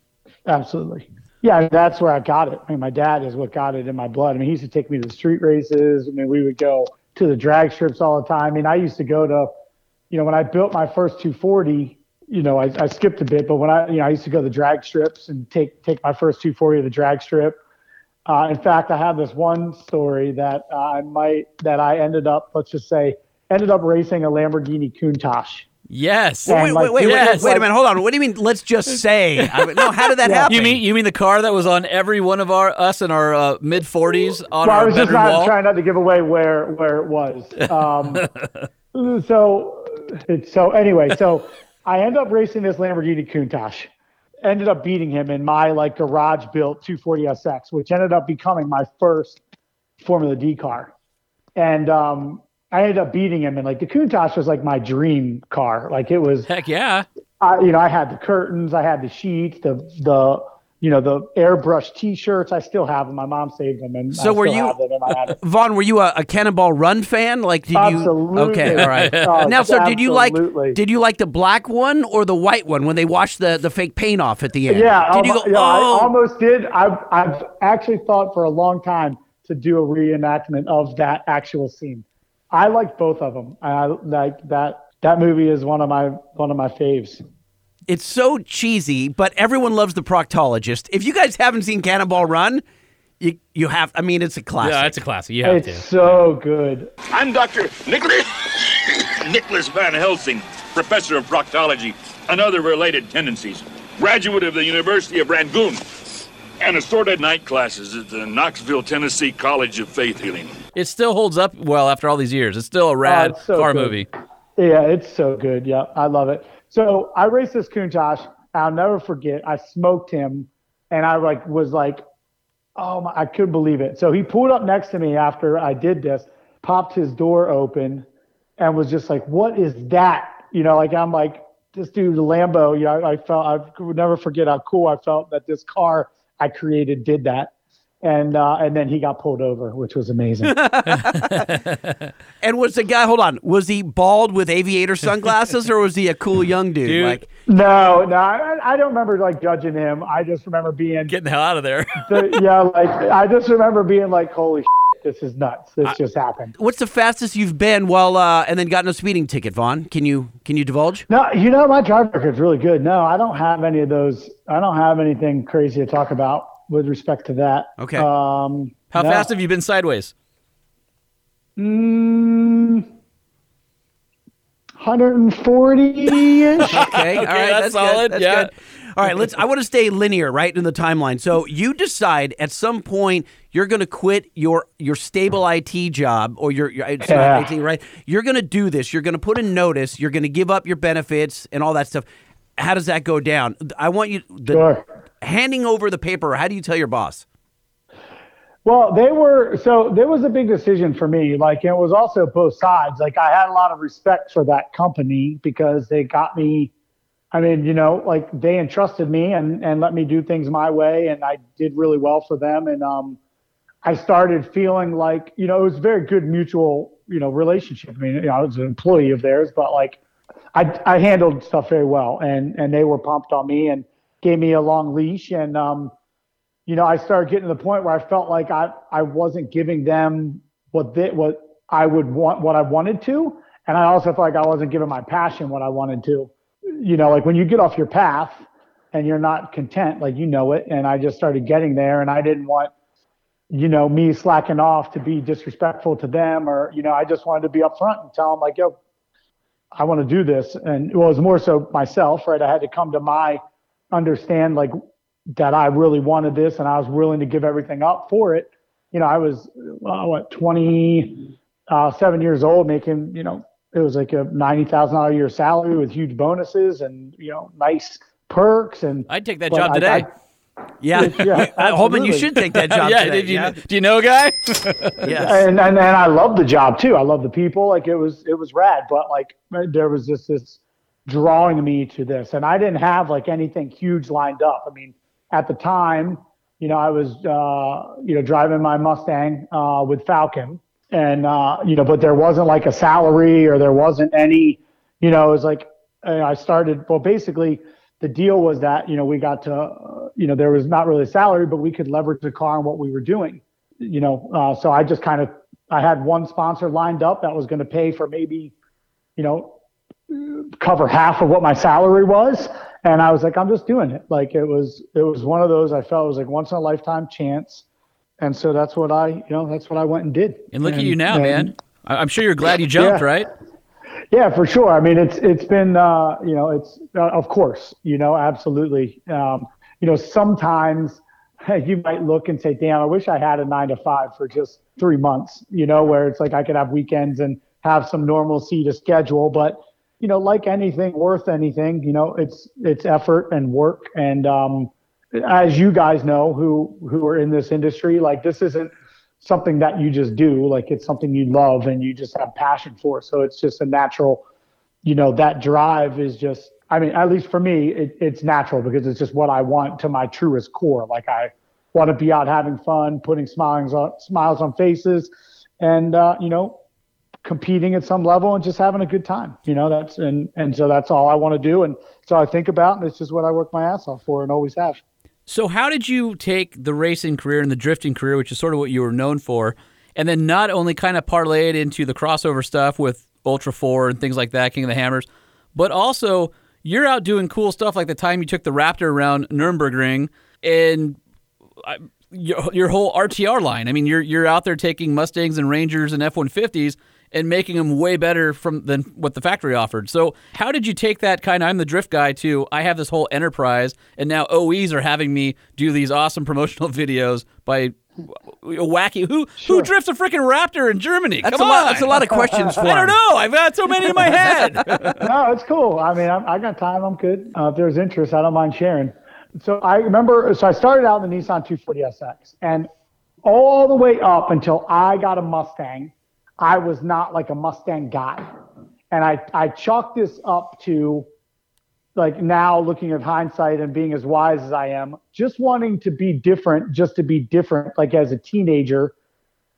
Absolutely. Yeah, that's where I got it. I mean, my dad is what got it in my blood. I mean, he used to take me to the street races. I mean, we would go to the drag strips all the time. I mean, I used to go to, you know, when I built my first 240, you know, I, I skipped a bit, but when I, you know, I used to go to the drag strips and take take my first 240 to the drag strip. Uh, in fact, I have this one story that uh, I might that I ended up, let's just say, ended up racing a Lamborghini Countach.
Yes.
And,
Wait,
like,
wait, wait,
yes.
wait, wait a minute. Hold on. What do you mean? Let's just say. I mean, no, how did that
Yeah.
happen?
You mean you mean the car that was on every one of our us in our uh, mid forties on
Well, I was just not
wall?
trying not to give away where where it was. Um, so so anyway, so I end up racing this Lamborghini Countach. Ended up beating him in my like garage built 240SX, which ended up becoming my first Formula D car. And um, I ended up beating him, and like the Countach was like my dream car. Like it was
Heck yeah.
I, you know, I had the curtains, I had the sheets, the the you know the airbrush T-shirts. I still have them. My mom saved them, and
So
I
were you-
have them in.
Vaughn, were you a, a Cannonball Run fan? Like, did
Absolutely.
you? Okay, all right.
Oh,
now, so did you like? Did you like the black one or the white one when they washed the, the fake paint off at the end?
Yeah,
Did you go?
yeah, I
oh,
almost did. I've I've actually thought for a long time to do a reenactment of that actual scene. I like both of them. I like that. That movie is one of my one of my faves.
it's so cheesy, but everyone loves the proctologist. If you guys haven't seen Cannonball Run, you you have. I mean, it's a classic.
Yeah, it's a classic. You have
It's
to.
so good.
I'm Dr. Nicholas Nicholas Van Helsing, professor of proctology and other related tendencies, graduate of the University of Rangoon, and assorted night classes at the Knoxville, Tennessee College of Faith Healing.
It still holds up well after all these years. It's still a oh, rad
it's so
car
good.
movie.
Yeah, it's so good. Yeah, I love it. So I raced this Countach. I'll never forget. I smoked him, and I like was like, oh my, I couldn't believe it. So he pulled up next to me after I did this, popped his door open, and was just like, "What is that?" You know, like I'm like, this dude, Lambo. You know, I, I felt I would never forget how cool I felt that this car I created did that. And uh, and then he got pulled over, which was amazing.
And was the guy? Hold on. Was he bald with aviator sunglasses, or was he a cool young dude?
Dude.
Like,
no, no, I, I don't remember like judging him. I just remember being
Getting the hell out of there.
the, yeah, like I just remember being like, "Holy shit, this is nuts! This just happened."
what's the fastest you've been while uh, and then gotten a speeding ticket, Vaughn? Can you can you divulge?
No, you know my drive record's really good. No, I don't have any of those. I don't have anything crazy to talk about with respect to that.
Okay.
Um,
How
no.
fast have you been sideways?
Mm, 140 ish.
Okay, all right,
that's
that's,
solid,
Good. That's
yeah.
good. All right, let's. I want to stay linear, right in the timeline. So you decide at some point you're going to quit your your stable IT job or your, your it's
Yeah.
not IT, right? You're going to do this. You're going to put a notice. You're going to give up your benefits and all that stuff. How does that go down? I want you the,
Sure.
Handing over the paper. How do you tell your boss?
Well, they were so there was a big decision for me. Like it was also both sides. Like I had a lot of respect for that company because they got me. I mean, you know, like they entrusted me and and let me do things my way, and I did really well for them. And um, I started feeling like you know it was a very good mutual you know relationship. I mean, you know, I was an employee of theirs, but like I I handled stuff very well, and and they were pumped on me and gave me a long leash and um you know, I started getting to the point where I felt like I, I wasn't giving them what they, what I would want, what I wanted to. And I also felt like I wasn't giving my passion what I wanted to. You know, like when you get off your path and you're not content, like you know it. And I just started getting there and I didn't want, you know, me slacking off to be disrespectful to them or, you know, I just wanted to be upfront and tell them like, yo, I want to do this. And it was more so myself, right? I had to come to my understand like that I really wanted this and I was willing to give everything up for it. You know, I was uh, what 27 years old, making you know it was like a ninety thousand dollar a year salary with huge bonuses and you know nice perks and.
I'd take that job
I-
today.
I-
Yeah,
Yeah,
Uh, Holman, you should take that job.
yeah,
today,
did you,
yeah?
do you know a guy?
Yes.
and, and and I love the job too. I love the people. Like it was it was rad, but like there was just this drawing me to this, and I didn't have like anything huge lined up. I mean, at the time, you know, I was uh, you know driving my Mustang uh, with Falcon, and uh, you know, but there wasn't like a salary or there wasn't any, you know, it was like I started. Well, basically, the deal was that you know we got to uh, you know there was not really a salary, but we could leverage the car and what we were doing you know, uh, so I just kind of I had one sponsor lined up that was going to pay for maybe, you know, cover half of what my salary was, and I was like, I'm just doing it. Like it was it was one of those I felt it was like once in a lifetime chance, and so that's what I you know that's what I went and did.
And look at you now,
and-
man. I'm sure you're glad you jumped,
Yeah.
right?
Yeah, for sure. I mean, it's it's been uh, you know it's uh, of course you know absolutely. Um, you know sometimes you might look and say, "Damn, I wish I had a nine to five for just three months." You know, where it's like I could have weekends and have some normalcy to schedule. But you know, like anything worth anything, you know, it's it's effort and work. And um, as you guys know, who who are in this industry, like this isn't something that you just do. Like it's something you love and you just have passion for. So it's just a natural you know that drive is just i mean at least for me it, it's natural because it's just what i want to my truest core. Like i want to be out having fun putting smiles on smiles on faces. And uh, you know competing at some level and just having a good time you know that's and and so that's all i want to do and so i think about and it's just what i work my ass off for and always have
So, how did you take the racing career and the drifting career, which is sort of what you were known for, and then not only kind of parlay it into the crossover stuff with Ultra 4 and things like that, King of the Hammers, but also you're out doing cool stuff like the time you took the Raptor around Nürburgring and uh, your, your whole RTR line. I mean, you're you're out there taking Mustangs and Rangers and F-150s and making them way better from than what the factory offered. So, how did you take that kind of I'm the drift guy to I have this whole enterprise and now OEs are having me do these awesome promotional videos by wacky. Who
Sure.
who drifts a freaking Raptor in Germany?
That's
Come
a lot.
on.
That's a lot of questions for
I don't know. I've got so many in my head.
no, it's cool. I mean, I'm, I got time. I'm good. Uh, if there's interest, I don't mind sharing. So I remember, so I started out in the Nissan 240 SX, and all the way up until I got a Mustang, I was not like a Mustang guy, and I I chalked this up to like now looking at hindsight and being as wise as I am, just wanting to be different, just to be different, like as a teenager,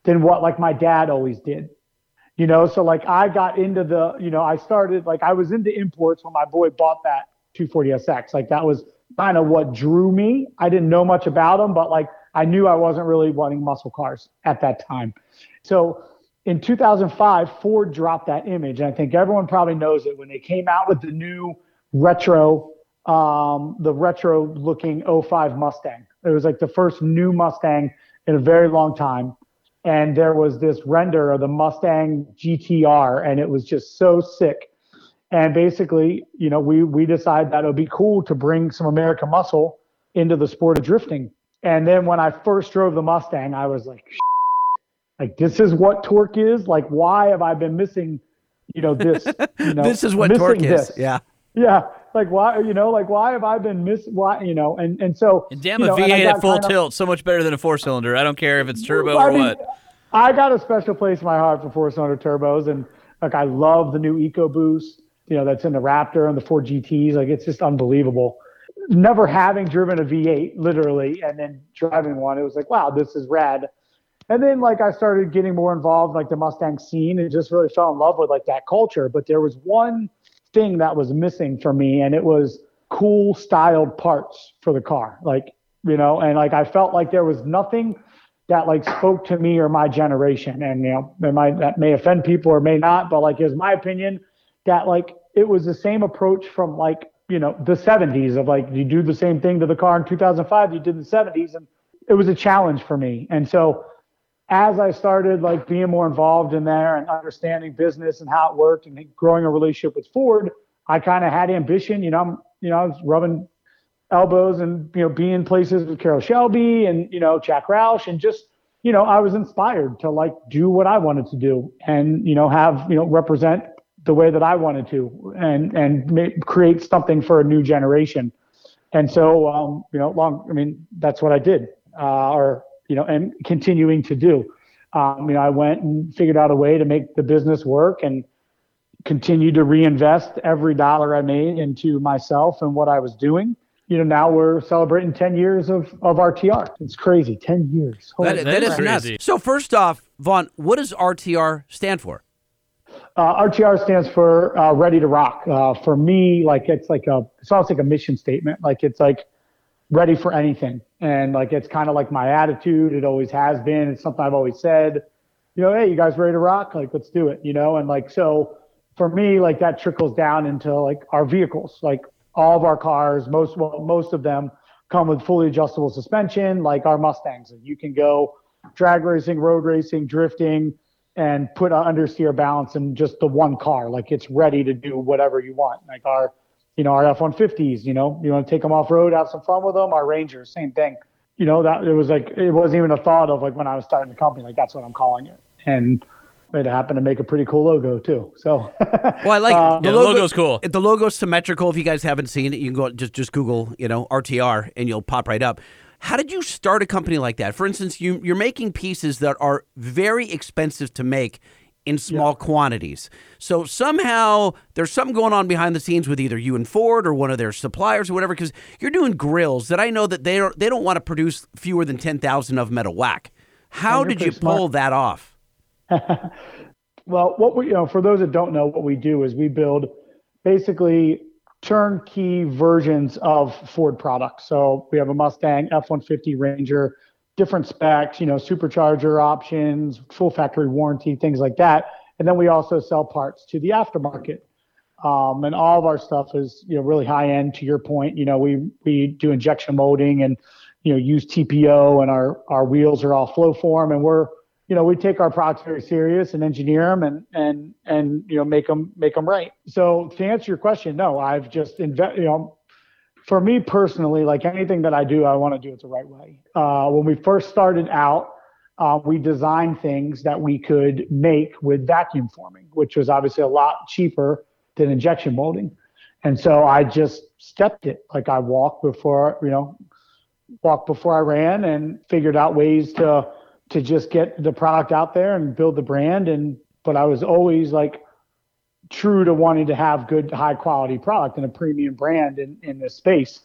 than what like my dad always did. You know so like i got into the you know i started like i was into imports when my boy bought that 240sx like that was kind of what drew me. I didn't know much about them but like i knew i wasn't really wanting muscle cars at that time. So in 2005 ford dropped that image and i think everyone probably knows it when they came out with the new retro um, the retro looking 05 mustang it was like the first new mustang in a very long time and there was this render of the Mustang GTR, and it was just so sick. And basically, you know, we we decided that it would be cool to bring some American muscle into the sport of drifting. And then when I first drove the Mustang, I was like, like this is what torque is. Like, why have I been missing, you know, this? You know,
this is what
missing
torque is. Yeah.
Yeah. Like why, you know, like why have I been miss? Why, you know, and and so
And damn,
you
a
know, I
V8 at full
kind of-
tilt so much better than a four cylinder. I don't care if it's turbo
I
or
mean,
what.
I got a special place in my heart for four cylinder turbos, and like I love the new EcoBoost, you know, that's in the Raptor and the four GTs. Like it's just unbelievable. Never having driven a V8, literally, and then driving one, it was like, wow, this is rad. And then like I started getting more involved, like the Mustang scene, and just really fell in love with like that culture. But there was one thing that was missing for me, and it was cool styled parts for the car. Like, you know, and like I felt like there was nothing that like spoke to me or my generation. And you know, it might that may offend people or may not, but like is my opinion that like it was the same approach from like, you know, the 70s of like you do the same thing to the car in 2005 you did in the 70s and it was a challenge for me. And so as I started like being more involved in there and understanding business and how it worked and growing a relationship with Ford, I kind of had ambition. You know, I'm, you know, I was rubbing elbows and you know being places with Carroll Shelby and you know Jack Roush and just you know I was inspired to like do what I wanted to do and you know have you know represent the way that I wanted to and and make, create something for a new generation. And so um, you know long I mean that's what I did uh, or you know and continuing to do. Um, you know I went and figured out a way to make the business work and continued to reinvest every dollar I made into myself and what I was doing. You know, now we're celebrating 10 years of, of RTR. It's crazy. 10 years. Holy
That,
that
that
is
is nuts.
crazy.
So first off, Vaughn, what does RTR stand for?
Uh, RTR stands for uh, Ready to Rock. Uh, for me, like it's like a, it's almost like a mission statement. Like it's like ready for anything, and like it's kind of like my attitude. It always has been. It's something I've always said. You know, hey, you guys ready to rock? Like, let's do it. You know, and like so, for me, like that trickles down into like our vehicles. Like all of our cars, most well, most of them come with fully adjustable suspension, like our Mustangs. You can go drag racing, road racing, drifting, and put an understeer balance in just the one car. Like it's ready to do whatever you want. Like our, you know, our F-150s. You know, you want to take them off road, have some fun with them. Our Rangers, same thing. You know, that it was like it wasn't even a thought of like when I was starting the company. Like that's what I'm calling it, and it happened to make a pretty cool logo too. So.
Well, I like
Uh,
Yeah, the logo's cool.
The logo's symmetrical. If you guys haven't seen it, you can go just just Google, you know, RTR, and you'll pop right up. How did you start a company like that? For instance, you you're making pieces that are very expensive to make in small quantities. So somehow there's something going on behind the scenes with either you and Ford or one of their suppliers or whatever. Because you're doing grills that I know that they are they don't want to produce fewer than ten thousand of them at a whack. How did you
smart.
pull that off?
Well, what we, you know, for those that don't know, what we do is we build basically turnkey versions of Ford products. So we have a Mustang, F-150 Ranger, different specs, you know, supercharger options, full factory warranty, things like that. And then we also sell parts to the aftermarket. Um, and all of our stuff is, you know, really high end. To your point, you know, we we do injection molding and, you know, use TPO, and our our wheels are all flow form, and we're you know, we take our products very serious and engineer them and and and you know make them make them right. So to answer your question, no, I've just invest. You know, for me personally, like anything that I do, I want to do it the right way. Uh, when we first started out, uh, we designed things that we could make with vacuum forming, which was obviously a lot cheaper than injection molding. And so I just stepped it. Like I walked before, you know, walked before I ran and figured out ways to to just get the product out there and build the brand. And but I was always like true to wanting to have good, high quality product and a premium brand in, in this space.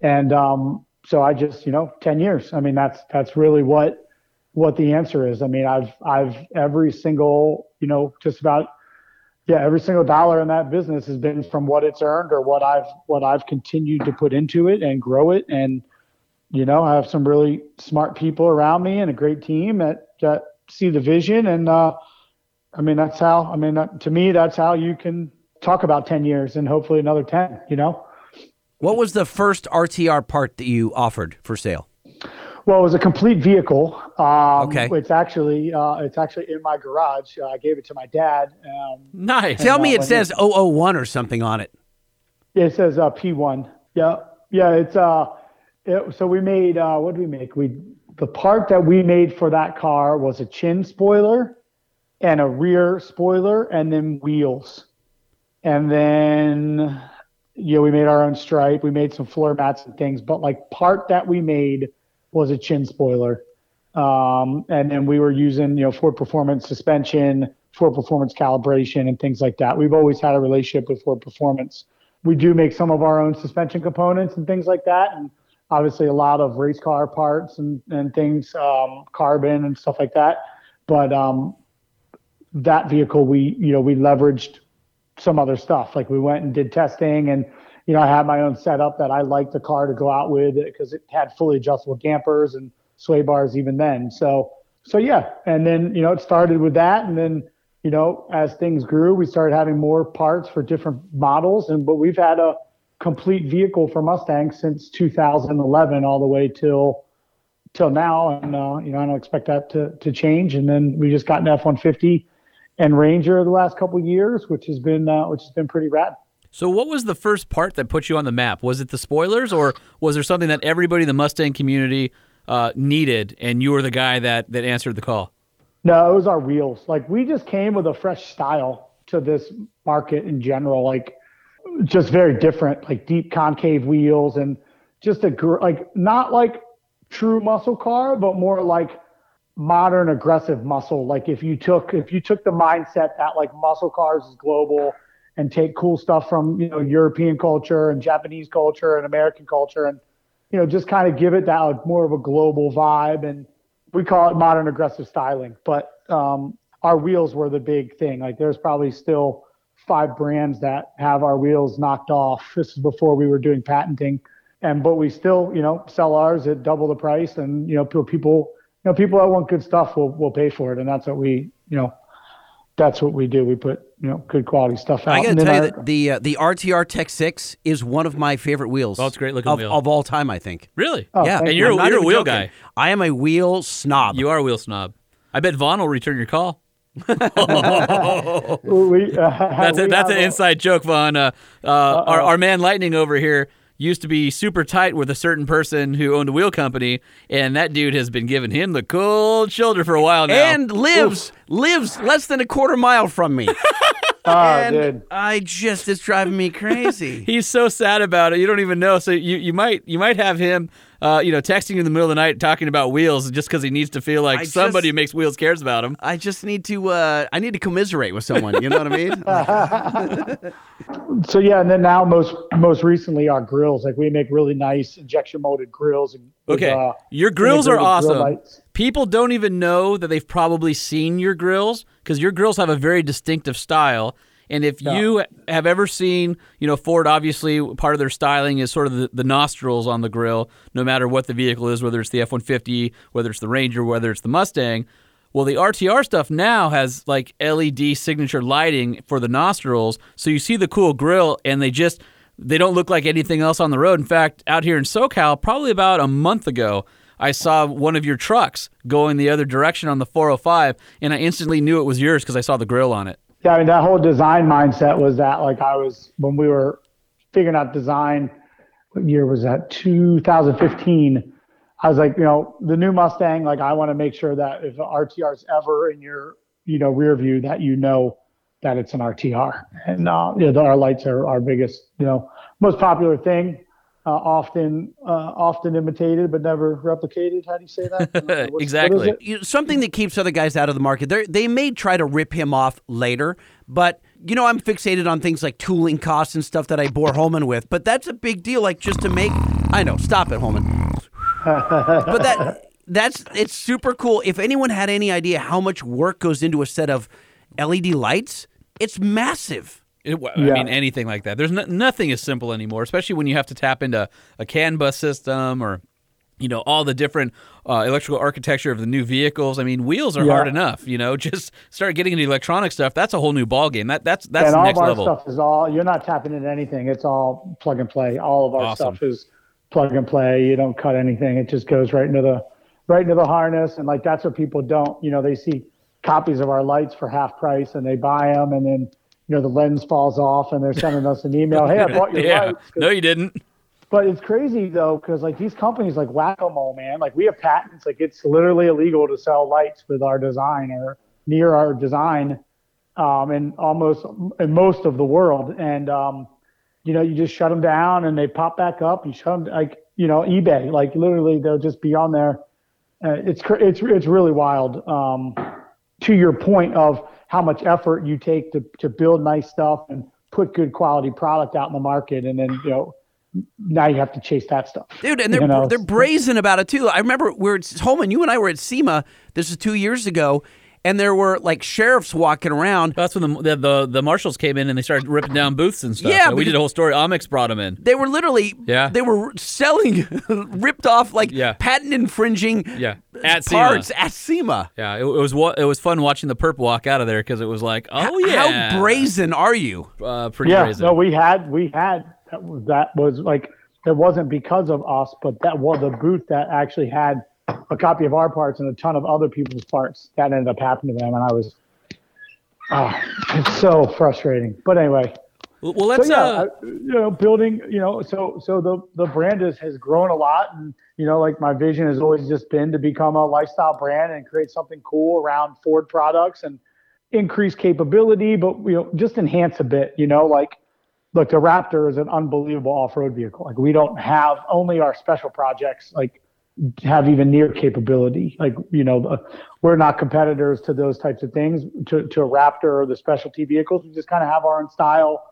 And um, so I just, you know, 10 years. I mean, that's, that's really what, what the answer is. I mean, I've, I've every single, you know, just about, yeah, every single dollar in that business has been from what it's earned or what I've, what I've continued to put into it and grow it. And, you know, I have some really smart people around me and a great team that, that see the vision and, uh, I mean, that's how, I mean, that, to me, that's how you can talk about 10 years and hopefully another 10, you know?
What was the first RTR part that you offered for sale?
Well, it was a complete vehicle. Um,
Okay.
It's actually, uh, it's actually in my garage. Uh, I gave it to my dad. Um,
Nice.
Tell me
uh,
it
when
says 001 or something on it.
it says uh, P1. Yeah. Yeah. It's, uh, it, so we made, uh, what did we make? We, the part that we made for that car was a chin spoiler and a rear spoiler and then wheels. And then, yeah, we made our own stripe. We made some floor mats and things, but like part that we made was a chin spoiler. Um, and then we were using, you know, Ford Performance suspension, Ford Performance calibration, and things like that. We've always had a relationship with Ford Performance. We do make some of our own suspension components and things like that, and obviously a lot of race car parts and and things, um, carbon and stuff like that. But um, that vehicle, we you know we leveraged some other stuff. Like we went and did testing, and you know I had my own setup that I liked the car to go out with because it had fully adjustable dampers and sway bars even then. So so yeah, and then you know it started with that, and then you know as things grew, we started having more parts for different models, and but we've had a complete vehicle for Mustang since 2011 all the way till till now, and uh, you know I don't expect that to to change. And then we just got an F-150 and Ranger the last couple of years, which has been uh, which has been pretty rad.
So, what was the first part that put you on the map? Was it the spoilers, or was there something that everybody in the Mustang community uh, needed, and you were the guy that that answered the call?
No, it was our wheels. Like we just came with a fresh style to this market in general, like just very different, like deep concave wheels and just a gr- like not like true muscle car, but more like modern aggressive muscle. Like if you took if you took the mindset that like muscle cars is global and take cool stuff from you know European culture and Japanese culture and American culture and you know just kind of give it that like, more of a global vibe and we call it modern aggressive styling. But um, our wheels were the big thing. Like there's probably still five brands that have our wheels knocked off. This is before we were doing patenting, and but we still you know sell ours at double the price, and you know people know people that want good stuff will will pay for it, and that's what we you know that's what we do. We put you know good quality stuff out.
I got to
And then
tell you
our-
that the uh, the RTR Tech 6 is one of my favorite wheels.
Oh, it's a great looking
of,
wheel.
of all time, I think.
Really?
Oh,
yeah,
And you're-
I'm not
you're a wheel
joking.
guy.
I am a wheel snob.
You are a wheel snob. I bet Vaughn will return your call.
we, uh,
That's
we
a, that's
have
an
a-
inside joke, Vaughn. Uh, uh, our, our man Lightning over here used to be super tight with a certain person who owned a wheel company, and that dude has been giving him the cold shoulder for a while now.
and lives lives less than a quarter mile from me.
Oh,
and
dude.
I just it's driving me crazy.
he's so sad about it. You don't even know. So you, you might you might have him, uh, you know, texting in the middle of the night talking about wheels just because he needs to feel like
I
somebody
just-
who makes wheels cares about him.
I just need to uh I need to commiserate with someone, you know what I mean?
so yeah, and then now most most recently our grills, like we make really nice injection molded grills. And with,
Okay,
uh,
your grills are
integrated grill
awesome. People don't even know that they've probably seen your grills because your grills have a very distinctive style. And if you have ever seen, you know, Ford, obviously part of their styling is sort of the, the nostrils on the grill, no matter what the vehicle is, whether it's the F 150, whether it's the Ranger, whether it's the Mustang. Well, the RTR stuff now has like LED signature lighting for the nostrils. So you see the cool grill and they just, they don't look like anything else on the road. In fact, out here in SoCal, probably about a month ago, I saw one of your trucks going the other direction on the 405, and I instantly knew it was yours because I saw the grill on it.
Yeah, I mean that whole design mindset was that like I was when we were figuring out design, what year was that? 2015. I was like, you know, the new Mustang. Like, I want to make sure that if RTR is ever in your, you know, rear view, that you know that it's an RTR. And uh, you know, our lights are our biggest, you know, most popular thing. Uh, often, uh, often imitated but never replicated. How do you say that? What's- what is
Exactly.
you know, something that keeps other guys out of the market. They they may try to rip him off later, but you know I'm fixated on things like tooling costs and stuff that I bore Holman with. But that's a big deal. Like just to make, I know, stop it, Holman. but that that's it's super cool. If anyone had any idea how much work goes into a set of LED lights, it's massive.
It, I
Yeah.
mean, anything like that. There's no, nothing is simple anymore, especially when you have to tap into a CAN bus system or, you know, all the different uh, electrical architecture of the new vehicles. I mean, wheels are
Yeah.
hard enough. You know, just start getting into electronic stuff. That's a whole new ballgame. That that's that's
and
the
all
next
of our
level.
stuff is all you're not tapping into anything it's all plug and play all of our
Awesome.
stuff is plug and play you don't cut anything it just goes right into the right into the harness and like that's what people don't you know they see copies of our lights for half price and they buy them and then you know the lens falls off and they're sending us an email hey i bought your
yeah.
lights
No, you didn't.
but it's crazy though, because like these companies like Whack-A-Mole, man, like we have patents. Like it's literally illegal to sell lights with our design or near our design, um, in almost in most of the world. And um, you know, you just shut them down and they pop back up. You shut them like you know eBay, like literally they'll just be on there. Uh, it's it's it's really wild. Um, to your point of how much effort you take to to build nice stuff and put good quality product out in the market, and then you know now you have to chase that stuff.
Dude, and they're
You know,
they're brazen about it too. I remember we were at Holman, you and I were at SEMA. This is two years ago, and there were like sheriffs walking around.
That's when the, the the the marshals came in and they started ripping down booths and stuff.
Yeah,
we did a whole story. Amex brought them in.
They were literally,
Yeah.
they were selling ripped off like
Yeah.
patent infringing
Yeah, at SEMA.
parts at SEMA.
Yeah, it, it was it was fun watching the perp walk out of there because it was like, oh yeah,
How brazen are you?
uh, pretty
yeah,
brazen.
no, we had we had that was, that was like it wasn't because of us, but that was the booth that actually had a copy of our parts and a ton of other people's parts. That ended up happening to them, and I was, ah, it's so frustrating. But anyway,
well, well, let's
so yeah,
uh,
I- you know, building, you know, so so the the brand is, has grown a lot, and you know, like my vision has always just been to become a lifestyle brand and create something cool around Ford products and increase capability, but you know, just enhance a bit. You know, like look, the Raptor is an unbelievable off-road vehicle. Like we don't have only our special projects like have even near capability. Like you know, we're not competitors to those types of things to to a Raptor or the specialty vehicles. We just kind of have our own style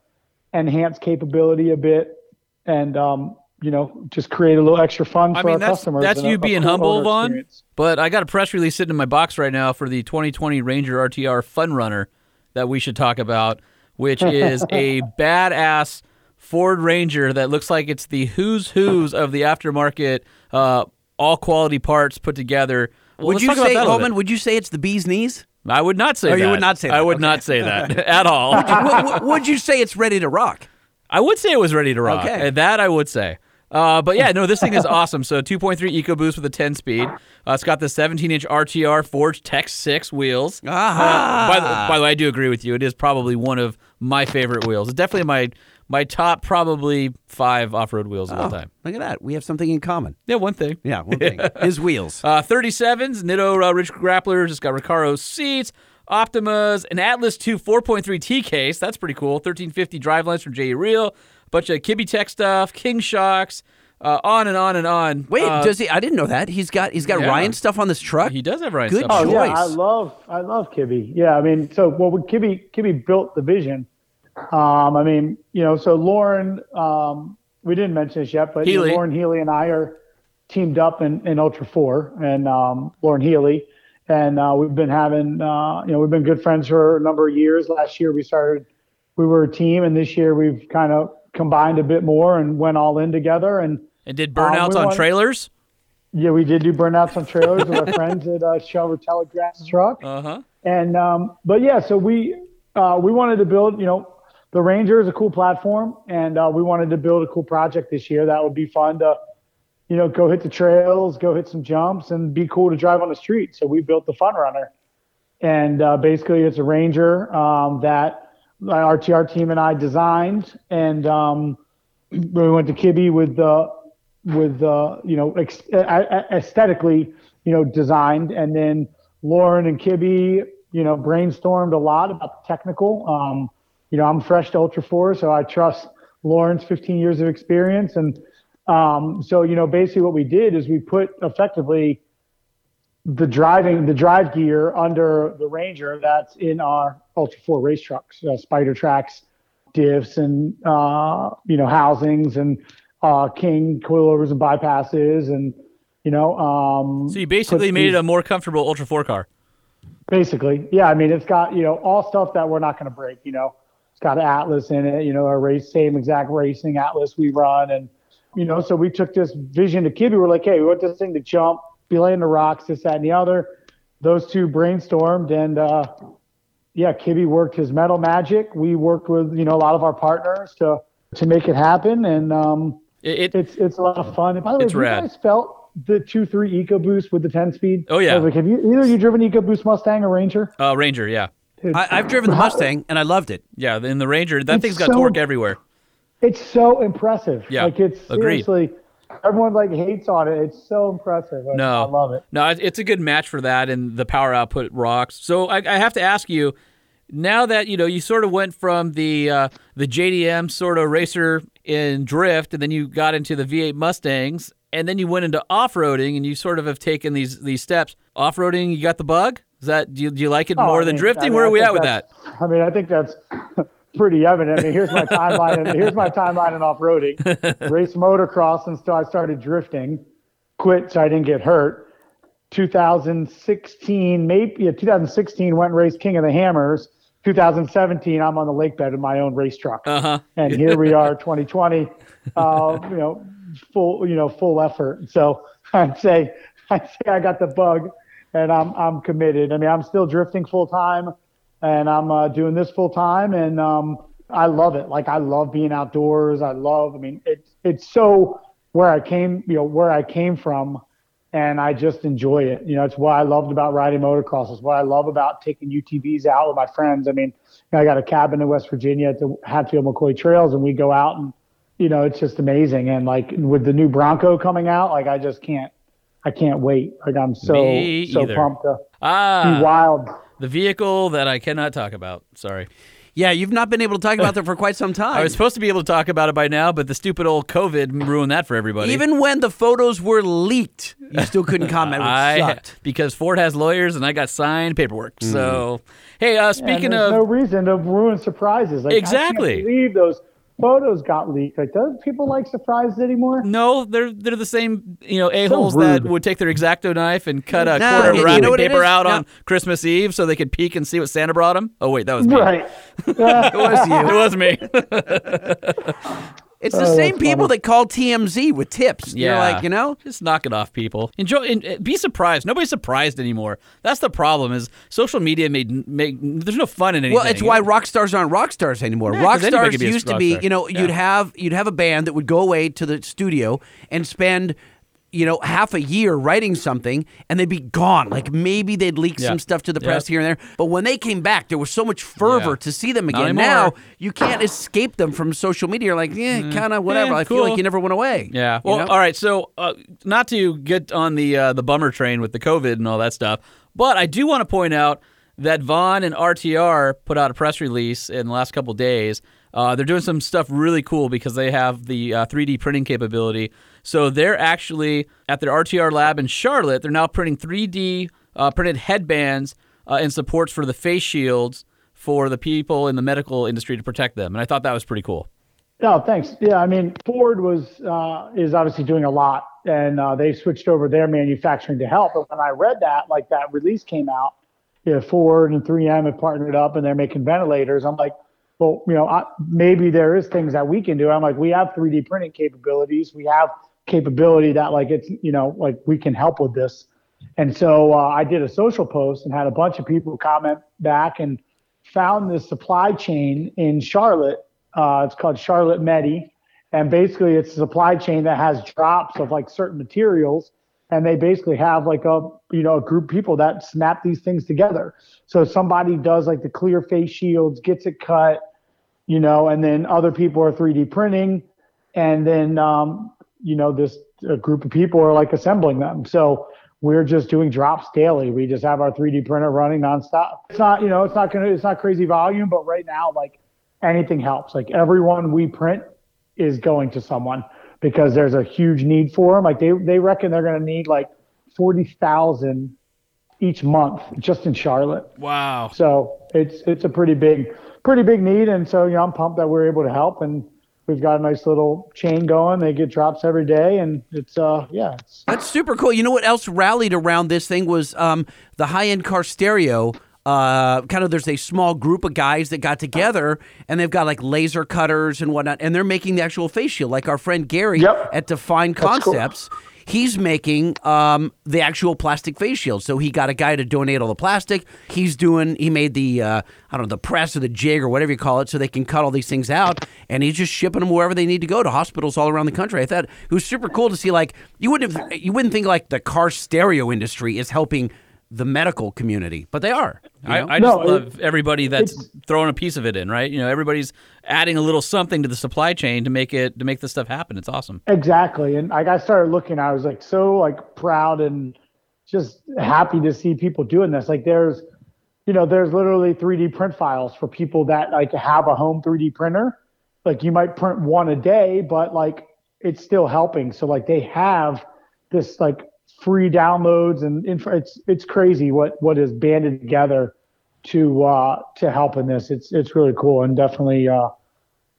enhance capability a bit and um, you know just create a little extra fun for
I mean,
our
that's
customers.
that's
a-
you
a
being
cool
humble, Vaughn. But I got a press release sitting in my box right now for the 2020 Ranger RTR Fun Runner that we should talk about, which is a badass Ford Ranger that looks like it's the who's who's of the aftermarket, uh, all quality parts put together. Well,
would you say,
that a little
Holman?
bit.
Would you say it's the bee's knees?
I would not say
Oh,
that.
you would not say
I would
Okay.
not say that at all.
would, would- would you say it's ready to rock?
I would say it was ready to rock.
Okay.
Uh, That I would say. Uh, but yeah, no, this thing is awesome. So 2.3 EcoBoost with a 10 speed. Uh, it's got the 17 inch RTR Forged Tech 6 wheels.
Ah.
Uh, by, the, by the way, I do agree with you. It is probably one of my favorite wheels. It's definitely my my top probably five off road wheels of all time.
Look at that. We have something in common.
Yeah, one thing.
Yeah, one thing. His wheels.
Uh, 37s, Nitto uh, Ridge Grapplers. It's got Recaro seats, Optimas, an Atlas 2 4.3 T case. That's pretty cool. 1350 drivelines from J.E. Reel. A bunch of Kibbetech stuff, King Shocks, uh, on and on and on.
Wait,
Uh,
does he? I didn't know that. He's got he's got
yeah.
Ryan stuff on this truck.
he does have Ryan
Good
stuff.
Oh yeah,
choice.
I love I love Kibbe. Yeah, I mean, so well, Kibbe Kibbe built the vision. Um, I mean, you know, so Loren, um, we didn't mention this yet, but you know, Loren Healy and I are teamed up in, in Ultra Four, and um, Loren Healy, and uh, we've been having, uh, you know, we've been good friends for a number of years. Last year we started, we were a team, and this year we've kind of combined a bit more and went all in together. And
And did
Um,
burnouts
we
on trailers?
yeah, we did do burnouts on trailers with our friends at uh, Shelver Telegraph's truck.
Uh huh.
And um, but yeah, so we uh, we wanted to build. You know, the Ranger is a cool platform, and uh, we wanted to build a cool project this year that would be fun to, you know, go hit the trails, go hit some jumps, and be cool to drive on the street. So we built the Fun Runner, and uh, basically it's a Ranger um, that my RTR team and I designed, and um, we went to Kibbe with the with uh, you know ex- aesthetically you know designed, and then Loren and Kibbe you know brainstormed a lot about the technical. Um, you know, I'm fresh to Ultra Four, so I trust Loren's 15 years of experience, and um, so you know basically what we did is we put effectively the driving the drive gear under the Ranger that's in our Ultra Four race trucks, uh, Spidertrax, diffs, and uh, you know housings and uh, King coilovers and bypasses, and you know. Um,
so you basically made these, it a more comfortable Ultra Four car.
Basically, yeah. I mean, it's got you know all stuff that we're not going to break. You know, it's got an Atlas in it. You know, our race same exact racing Atlas we run, and you know, so we took this vision to Kibbe. We're like, hey, we want this thing to jump be laying the rocks, this, that, and the other. Those two brainstormed, and uh, yeah, Kibbe worked his metal magic. We worked with you know a lot of our partners to to make it happen, and um, it, it's it's a lot of fun. And by the way, have you guys felt the two three EcoBoost with the ten speed?
Oh yeah.
Like, have you either you driven EcoBoost Mustang or Ranger?
Uh, Ranger, yeah.
I, have driven the Mustang and I loved it.
Yeah, in the Ranger, that thing's got so, torque everywhere.
It's so impressive.
Yeah,
like it's
Agreed.
seriously everyone like hates on it. It's so impressive. I,
no,
I love it.
No, it's a good match for that, and the power output rocks. So I, I have to ask you, now that you know you sort of went from the uh, the JDM sort of racer in drift, and then you got into the V8 Mustangs, and then you went into off roading, and you sort of have taken these these steps. Off roading, you got the bug. Is that do you, do you like it oh, more I mean, than drifting? I mean, Where are we at with that?
I mean, I think that's pretty evident. I mean, here's my timeline. And here's my timeline in off roading. Race motocross until I started drifting. Quit so I didn't get hurt. 2016, maybe yeah, 2016 went and raced King of the Hammers. 2017, I'm on the lake bed in my own race truck,
uh-huh.
and here we are, 2020. Uh, you know, full you know full effort. So I'd say I'd say I got the bug, and I'm I'm committed. I mean, I'm still drifting full time and I'm uh, doing this full time, and um, I love it. Like I love being outdoors. I love. I mean, it's it's so where I came, you know, where I came from, and I just enjoy it. You know, it's what I loved about riding motocross. It's what I love about taking UTVs out with my friends. I mean, I got a cabin in West Virginia at the Hatfield McCoy Trails, and we go out and, you know, it's just amazing. And like with the new Bronco coming out, like I just can't, I can't wait. Like I'm so so pumped to
ah.
be wild
the vehicle that I cannot talk about. Sorry.
Yeah, you've not been able to talk about that for quite some time.
I was supposed to be able to talk about it by now, but the stupid old COVID ruined that for everybody.
Even when the photos were leaked, you still couldn't comment. I, sucked.
Because Ford has lawyers and I got signed paperwork. Mm. So, hey, uh, speaking
yeah,
of.
no reason to ruin surprises. Like,
exactly.
I can't believe those photos got leaked. Like, does people like surprises anymore?
No, they're they're the same, you know, a holes so that would take their exacto knife and cut a
no,
quarter of wrapping paper out
no.
on Christmas Eve so they could peek and see what Santa brought them. Oh wait, that was me.
Right,
it was you.
It was me.
It's oh, the oh, same people funny. that call TMZ with tips. Yeah, You're like you know,
just knock it off, people. Enjoy, and eh, be surprised. Nobody's surprised anymore. That's the problem. Is social media made make there's no fun in anything.
Well, it's why rock stars aren't rock stars anymore.
Yeah,
rock stars used
to
be, you know, yeah. you'd have you'd have a band that would go away to the studio and spend you know, half a year writing something and they'd be gone. Like maybe they'd leak yeah. some stuff to the press here and there. But when they came back, there was so much fervor yeah. to see them again. Now you can't escape them from social media. like, yeah, mm. kind of whatever. I
cool.
feel like you never went away.
Yeah. Well,
you know?
all right. So, uh, not to get on the uh, the bummer train with the COVID and all that stuff, but I do want to point out that Vaughn and RTR put out a press release in the last couple days. Uh, they're doing some stuff really cool because they have the 3D uh, printing capability so they're actually at their RTR lab in Charlotte. They're now printing 3D uh, printed headbands uh, and supports for the face shields for the people in the medical industry to protect them. And I thought that was pretty cool.
Oh, thanks. Yeah, I mean, Ford was uh, is obviously doing a lot, and uh, they switched over their manufacturing to help. But when I read that, like that release came out, you know, Ford and 3M have partnered up, and they're making ventilators. I'm like, well, you know, I, maybe there is things that we can do. I'm like, we have 3D printing capabilities. We have capability that like it's you know like we can help with this. And so uh, i did a social post and had a bunch of people comment back and found this supply chain in charlotte. Uh, it's called charlotte medi. And basically it's a supply chain that has drops of like certain materials. And they basically have like a you know a group of people that snap these things together. So somebody does like the clear face shields gets it cut you know and then other people are 3d printing. And then um, you know this a group of people are like assembling them. So we're just doing drops daily. We just have our 3D printer running nonstop. It's not you know it's not gonna it's not crazy volume, but right now like anything helps. Like everyone we print is going to someone because there's a huge need for them. Like they they reckon they're gonna need like forty thousand each month just in Charlotte.
Wow.
So it's it's a pretty big pretty big need, and so you know I'm pumped that we're able to help, and we've got a nice little chain going. They get drops every day, and it's uh yeah. It's,
That's super cool. You know what else rallied around this thing was um, the high end car stereo. Uh, kind of, there's a small group of guys that got together and they've got like laser cutters and whatnot, and they're making the actual face shield. Like our friend Gary
Yep.
at Define
That's cool.
He's making um, the actual plastic face shield. So he got a guy to donate all the plastic. He's doing, he made the, uh, I don't know, the press or the jig or whatever you call it, so they can cut all these things out. And he's just shipping them wherever they need to go to hospitals all around the country. I thought it was super cool to see. Like you wouldn't have, you wouldn't think like the car stereo industry is helping the medical community, but they are. you know?
I, I just
No, it-
love everybody that's throwing a piece of it in, right? You know, everybody's adding a little something to the supply chain to make it to make this stuff happen. It's awesome.
Exactly. And like I started looking, I was like so like proud and just happy to see people doing this. Like there's, you know, there's literally 3D print files for people that like have a home 3D printer. Like you might print one a day, but like it's still helping. So like they have this like free downloads and info. It's it's crazy what what is banded together to uh to help in this. It's it's really cool and definitely uh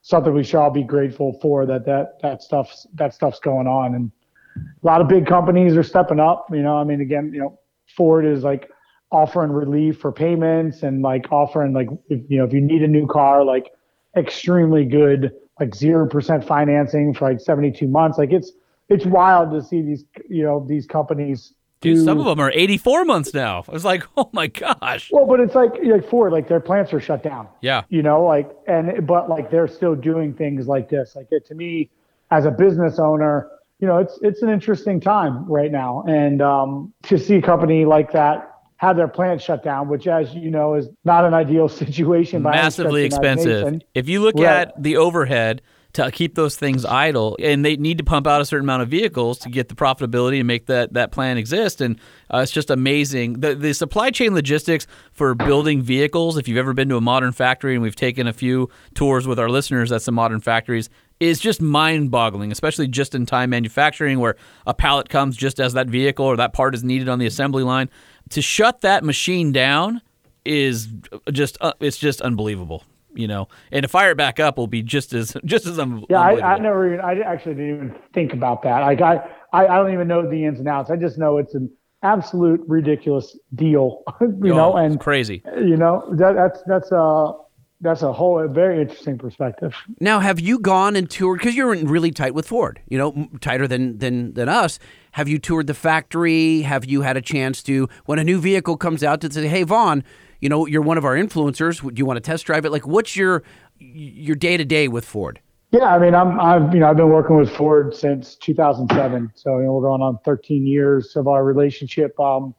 something we should all be grateful for that that that stuff's that stuff's going on and a lot of big companies are stepping up you know i mean again you know ford is like offering relief for payments and like offering like if, you know if you need a new car like extremely good like 0% financing for like 72 months like it's it's wild to see these you know these companies
Dude,
do-
some of them are 84 months now. I was like, oh my gosh.
well but it's like like ford like their plants are shut down
Yeah.
you know like and but like they're still doing things like this like it, to me as a business owner you know it's it's an interesting time right now and um, to see a company like that have their plant shut down which as you know is not an ideal situation by
Massively expensive. If you look
Right.
at the overhead to keep those things idle, and they need to pump out a certain amount of vehicles to get the profitability and make that, that plan exist. And uh, it's just amazing. The, the supply chain logistics for building vehicles, if you've ever been to a modern factory, and we've taken a few tours with our listeners at some modern factories, is just mind boggling, especially just in time manufacturing where a pallet comes just as that vehicle or that part is needed on the assembly line. To shut that machine down is just uh, it's just unbelievable, you know. And to fire it back up will be just as just as I'm.
yeah I, I never even i actually didn't even think about that like I, I i don't even know the ins and outs i just know it's an absolute ridiculous deal you know
Oh,
and
it's crazy.
you know that that's that's a that's a whole a very interesting perspective
Now, have you gone and toured? Because you're really tight with Ford, you know, tighter than than than us. Have you toured the factory? Have you had a chance to, when a new vehicle comes out, to say, "Hey, Vaughn, you know, you're one of our influencers. Do you want to test drive it?" Like, what's your your day to day with Ford?
yeah i mean i'm i've you know i've been working with ford since 2007 so you know we're going on 13 years of our relationship um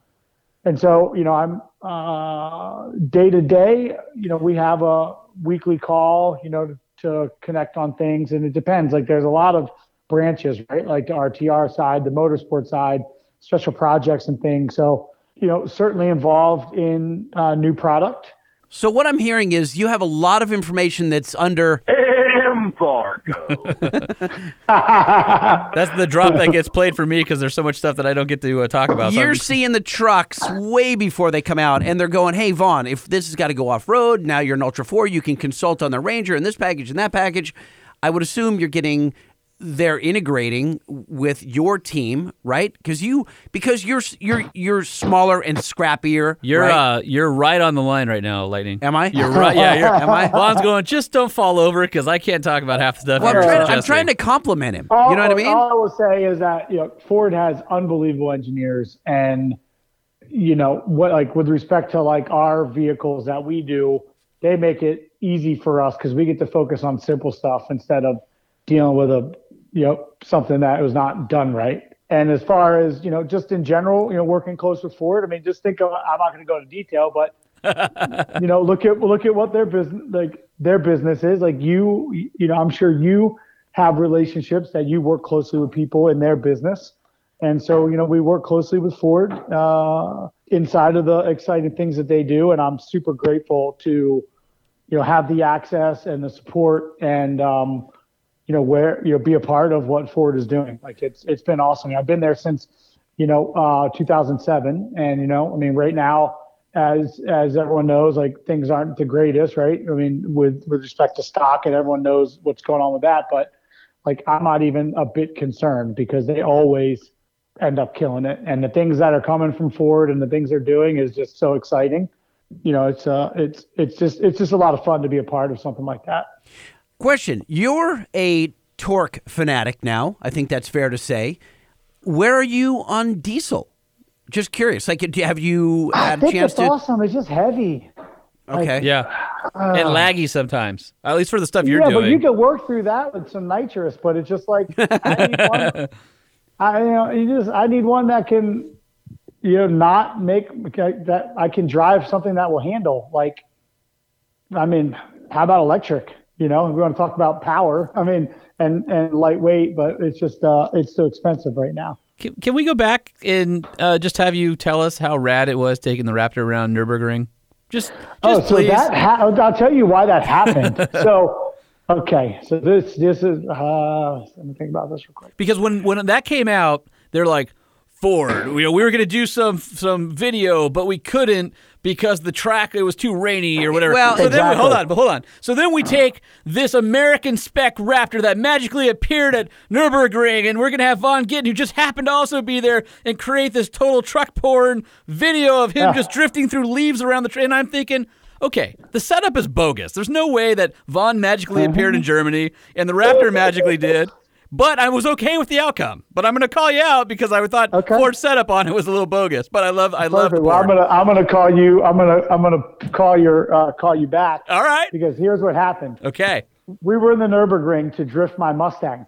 and so you know i'm day to day you know we have a weekly call you know to, to connect on things and it depends like there's a lot of branches right like the rtr side the motorsport side special projects and things so you know certainly involved in uh, new product
So what I'm hearing is you have a lot of information that's under. Embargo.
that's the drop that gets played for me because there's so much stuff that I don't get to uh, talk about.
You're
I'm-
seeing the trucks way before they come out, and they're going, "Hey, Vaughn, if this has got to go off road, now you're an Ultra Four. You can consult on the Ranger and this package and that package." I would assume you're getting they're integrating with your team, right? Because you because you're you're you're smaller and scrappier.
You're
right?
uh, you're right on the line right now, Lightning.
Am I?
You're right. Yeah, you're.
Am I?
Vaughn's going. Just don't fall over because I can't talk about half the stuff.
Well, I'm, trying, I'm trying to compliment him.
All,
you know what I mean?
All I will say is that you know Ford has unbelievable engineers, and you know what, like with respect to like our vehicles that we do, they make it easy for us because we get to focus on simple stuff instead of dealing with a you know something that was not done right. And as far as you know, just in general, you know, working close with Ford, I mean, just think of I'm not going to go into detail, but you know, look at look at what their business like their business is. Like you, you know, I'm sure you have relationships that you work closely with people in their business. And so, you know, we work closely with Ford uh, inside of the exciting things that they do. And I'm super grateful to, you know, have the access and the support and, um, you know, where, you know, be a part of what Ford is doing. Like it's, it's been awesome. I've been there since, you know, uh, 2007. And, you know, I mean, right now, as, as everyone knows, like things aren't the greatest, right? I mean, with, with respect to stock and everyone knows what's going on with that, but like, I'm not even a bit concerned because they always, end up killing it. And the things that are coming from Ford and the things they're doing is just so exciting. You know, it's uh, it's it's just it's just a lot of fun to be a part of something like that.
Question: You're a torque fanatic now. I think that's fair to say. Where are you on diesel? Just curious. Like, do- have you
I
had a
think
chance
it's
to?
awesome. It's just heavy.
Okay.
Yeah. Uh, and laggy sometimes. At least for the stuff you're
yeah,
doing.
but you can work through that with some nitrous. But it's just like I need one. I you know you just I need one that can you know not make okay, that I can drive something that will handle. Like, I mean, how about electric? You know, we want to talk about power. I mean, and and lightweight, but it's just uh it's so expensive right now.
Can, can we go back and uh, just have you tell us how rad it was taking the Raptor around Nürburgring? Just, just
Oh, so
please.
that ha- I'll tell you why that happened. so, okay, so this this is uh, let me think about this real quick.
because when when that came out, they're like Ford. Know, we were going to do some some video, but we couldn't because the track it was too rainy or whatever.
Well,
so then we, hold on, but hold on. So then we take this American spec Raptor that magically appeared at Nürburgring, and we're going to have Vaughn Gittin, who just happened to also be there, and create this total truck porn video of him ah. just drifting through leaves around the train. And I'm thinking. Okay, the setup is bogus. There's no way that Vaughn magically uh-huh. appeared in Germany and the Raptor magically did. But I was okay with the outcome. But I'm going to call you out because I thought
Okay.
Ford's setup on it was a little bogus. But I love, I love.
Well, I'm gonna I'm gonna call you. I'm gonna I'm gonna call your uh, call you back
All right.
because here's what happened.
Okay.
we were in the Nurburgring to drift my Mustang,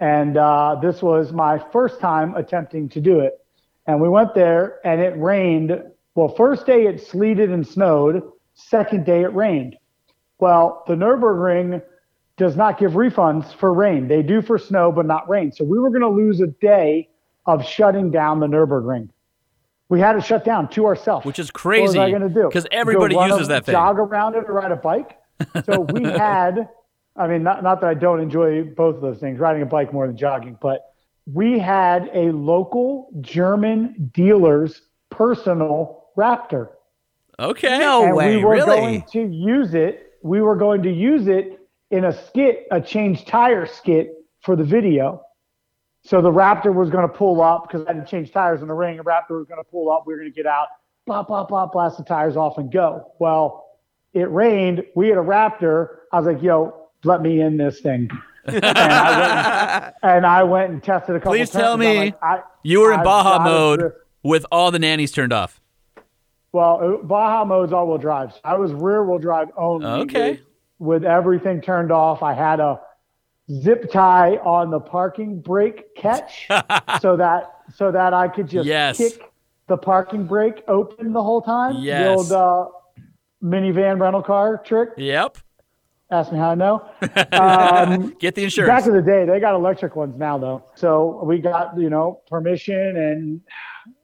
and uh, this was my first time attempting to do it. And we went there, and it rained. Well, first day it sleeted and snowed. Second day it rained. Well, the Nurburgring does not give refunds for rain. They do for snow, but not rain. So we were going to lose a day of shutting down the Nurburgring. We had to shut down to ourselves.
Which is crazy.
What was
crazy.
I going to do?
Because everybody
Go
uses
a-
that thing.
Jog around it or ride a bike. So we had, I mean, not, not that I don't enjoy both of those things, riding a bike more than jogging, but we had a local German dealer's personal Raptor.
Okay.
No
and
way,
we were
really?
going to use it. We were going to use it in a skit, a change tire skit for the video. So the Raptor was going to pull up because I had to change tires in the ring. The Raptor was going to pull up. We were going to get out, blah, blah, blah, blast the tires off and go. Well, it rained. We had a Raptor. I was like, yo, let me in this thing. and, I went, and I went and tested a couple
Please
times.
tell me
like, I-
You were in
I've
Baja mode
drift.
with all the nannies turned off.
Well, Baja mode's all-wheel drive. So I was rear-wheel drive only.
Okay.
With, everything turned off, I had a zip tie on the parking brake catch, so that so that I could just
Yes.
kick the parking brake open the whole time.
Yes.
The old uh, minivan rental car trick.
Yep.
Ask me how I know. Um,
Get the insurance.
Back in the day, they got electric ones now though. So we got you know permission and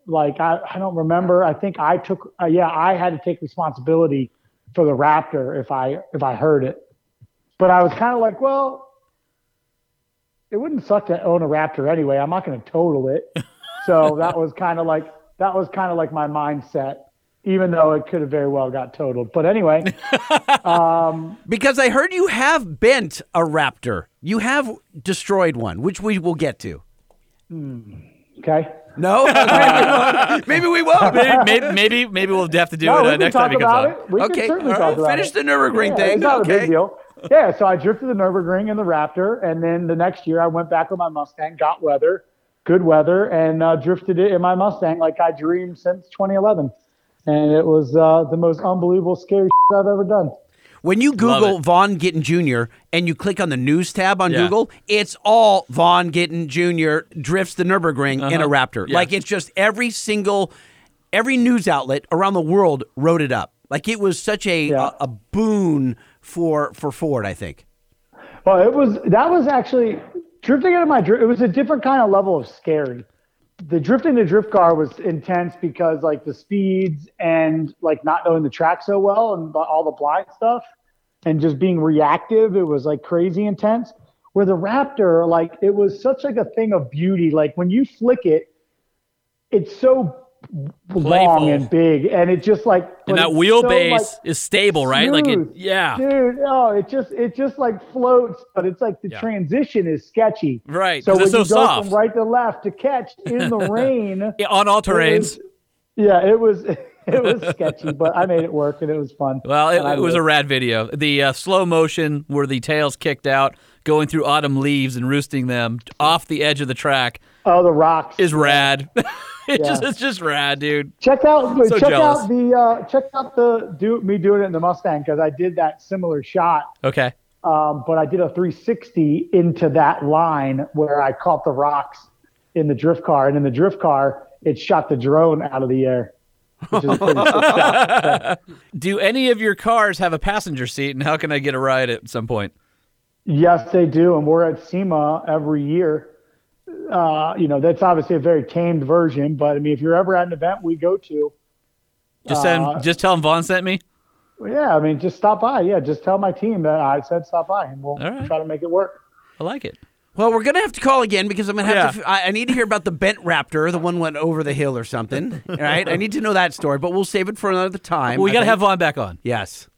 like I, I don't remember. I think I took uh, yeah I had to take responsibility for the Raptor if I if I heard it. But I was kind of like, well, it wouldn't suck to own a Raptor anyway. I'm not going to total it. So that was kind of like that was kind of like my mindset, even though it could have very well got totaled. But anyway, um,
Because I heard you have bent a Raptor. You have destroyed one, which we will get to.
okay.
No? maybe we won't.
maybe, maybe, maybe, maybe we'll have to do
No,
it uh, next time he comes on.
it. We
Okay,
can certainly
all
talk
right,
about
finish
it.
the Nürburgring
yeah,
thing.
It's not
okay.
a big deal. Yeah, so I drifted the Nürburgring in the Raptor, and then the next year I went back with my Mustang, got weather, good weather, and uh, drifted it in my Mustang like I dreamed since 2011. And it was uh, the most unbelievable, scary shit I've ever done.
When you Google
it.
Vaughn Gittin Jr. and you click on the news tab on
Yeah.
Google, it's all Vaughn Gittin Jr. drifts the Nürburgring in a uh-huh. Raptor.
Yeah.
Like it's just every single, every news outlet around the world wrote it up. Like it was such a
Yeah.
a, a boon for for Ford. I think.
Well, it was that was actually drifting into my drift. It was a different kind of level of scary. The drifting the drift car was intense because like the speeds and like not knowing the track so well and all the blind stuff and just being reactive. It was like crazy intense. Where the Raptor, like it was such like a thing of beauty. Like when you flick it, it's so long and big, and it just like
And that wheelbase
so, like,
is stable, right? Like it, yeah.
dude. Oh, it just it just like floats, but it's like the
Yeah.
transition is sketchy.
Right,
So when
it's so
you go from right to left to catch in the rain,
Yeah, On all
it
terrains.
was- yeah, it was it was sketchy, but I made it work and it was fun.
Well, it, it was a rad video. The uh, slow motion where the tails kicked out, going through autumn leaves and roosting them off the edge of the track
oh the rocks.
is rad. it
Yeah.
just it's just rad, dude.
Check out
So
check
jealous.
out the uh, check out the do me doing it in the Mustang because I did that similar shot.
Okay.
um, but I did a 360 into that line where I caught the rocks in the drift car, and in the drift car, it shot the drone out of the air. Which is a pretty sick shot.
Do any of your cars have a passenger seat, and how can I get a ride at some point?
Yes, they do, and we're at SEMA every year. Uh, you know, that's obviously a very tamed version, but I mean, if you're ever at an event we go to,
Just send,
Uh,
just tell them Vaughn sent me.
yeah, I mean, just stop by. Yeah, just tell my team that I said stop by, and we'll
All right.
try to make it work.
I like it.
Well, we're gonna have to call again because I'm gonna have
Yeah.
to. f- I, I need to hear about the bent raptor. The one went over the hill or something. All right, I need to know that story, but we'll save it for another time.
we
I
got to
think.
have Vaughn back on.
Yes.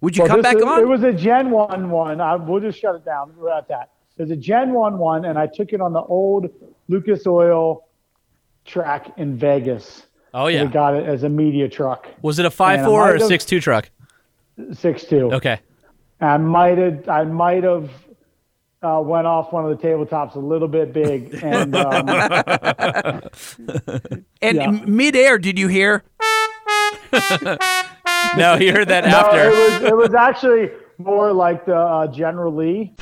Would you
Well,
come back
is-
on?
It was a Gen 1 one. I, we'll just shut it down. We're at that. There's a Gen 1 one, and I took it on the old Lucas Oil track in Vegas.
Oh yeah, We
got it as a media truck,
Was it a five four or a six two truck?
6'2".
Okay.
I might have, I might have uh, went off one of the tabletops a little bit big, and um,
and
yeah.
midair, did you hear?
No, he heard that
no,
after.
it was it was actually more like the uh, General Lee.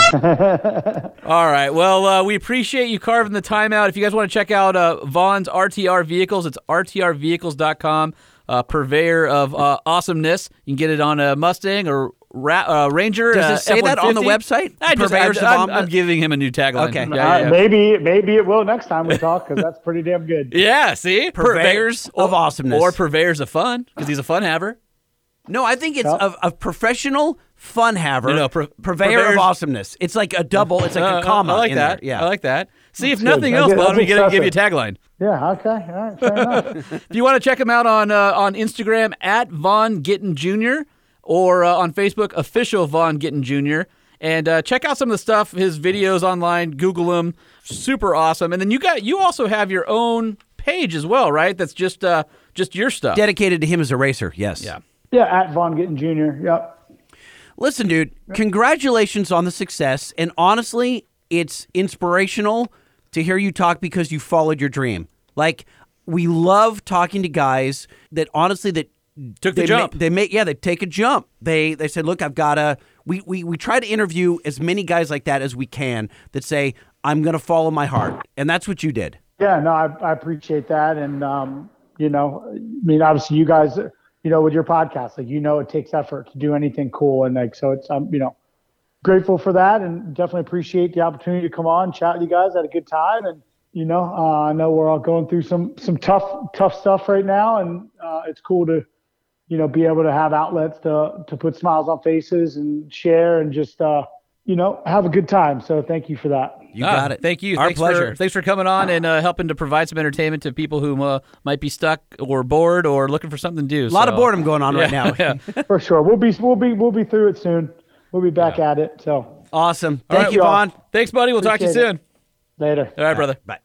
All right. Well, uh, we appreciate you carving the time out. If you guys want to check out uh, Vaughn's RTR vehicles, it's rtrvehicles.com. Uh, purveyor of uh, awesomeness. You can get it on a Mustang or Ra- uh, Ranger.
Does
uh,
it say that on the website?
I just,
Purveyors
I,
of
I'm,
Awesomeness?
I'm giving him a new tagline.
Okay.
Yeah, yeah,
Uh,
yeah.
maybe maybe it will next time we talk because that's pretty damn good.
Yeah, see?
Purveyors
Purve-
of awesomeness.
Or purveyors of fun, because he's a fun haver.
No, I think it's
Yeah.
a, a professional fun haver.
No, no, pur-
purveyor of awesomeness. It's like a double. It's like
Uh,
a comma.
I like
in
that.
There. Yeah.
I like that. See, if
good.
nothing
That's
else,
good.
why don't we
That's
get, give you a tagline?
Yeah. Okay. All right. Fair enough.
If you want to check him out on uh, on Instagram at Vaughn Gittin Jr. or uh, on Facebook official Vaughn Gittin Jr. And uh, check out some of the stuff, his videos online. Google him, super awesome. And then you got you also have your own page as well, right? That's just uh, just your stuff.
Dedicated to him as a racer. Yes.
Yeah.
Yeah, at Vaughn Gittin Jr. Yep.
Listen, dude, congratulations on the success. And honestly, it's inspirational to hear you talk because you followed your dream. Like, we love talking to guys that honestly that
Took the
they
jump.
Ma- they make yeah, they take a jump. They they said, look, I've got to. We, we we try to interview as many guys like that as we can that say, I'm going to follow my heart, and that's what you did.
Yeah, no, I, I appreciate that, and um, you know, I mean, obviously, you guys, you know, with your podcast, like you know, it takes effort to do anything cool, and like so, it's um, you know, grateful for that, and definitely appreciate the opportunity to come on, chat with you guys, had a good time, and you know, uh, I know we're all going through some some tough tough stuff right now, and uh, it's cool to you know be able to have outlets to to put smiles on faces and share and just uh, you know have a good time. So thank you for that.
You
Ah,
got it.
Thank you.
Our
thanks
pleasure.
For, thanks for coming on and uh, helping to provide some entertainment to people who uh, might be stuck or bored or looking for something to do.
a lot of boredom going on right now.
yeah.
For sure. We'll be we'll be we'll be through it soon. We'll be back at it. So
Awesome.
All
Thank
right,
you,
y'all.
Vaughn.
Thanks, buddy. We'll talk to you
Appreciate
soon.
later.
All right, brother.
Bye.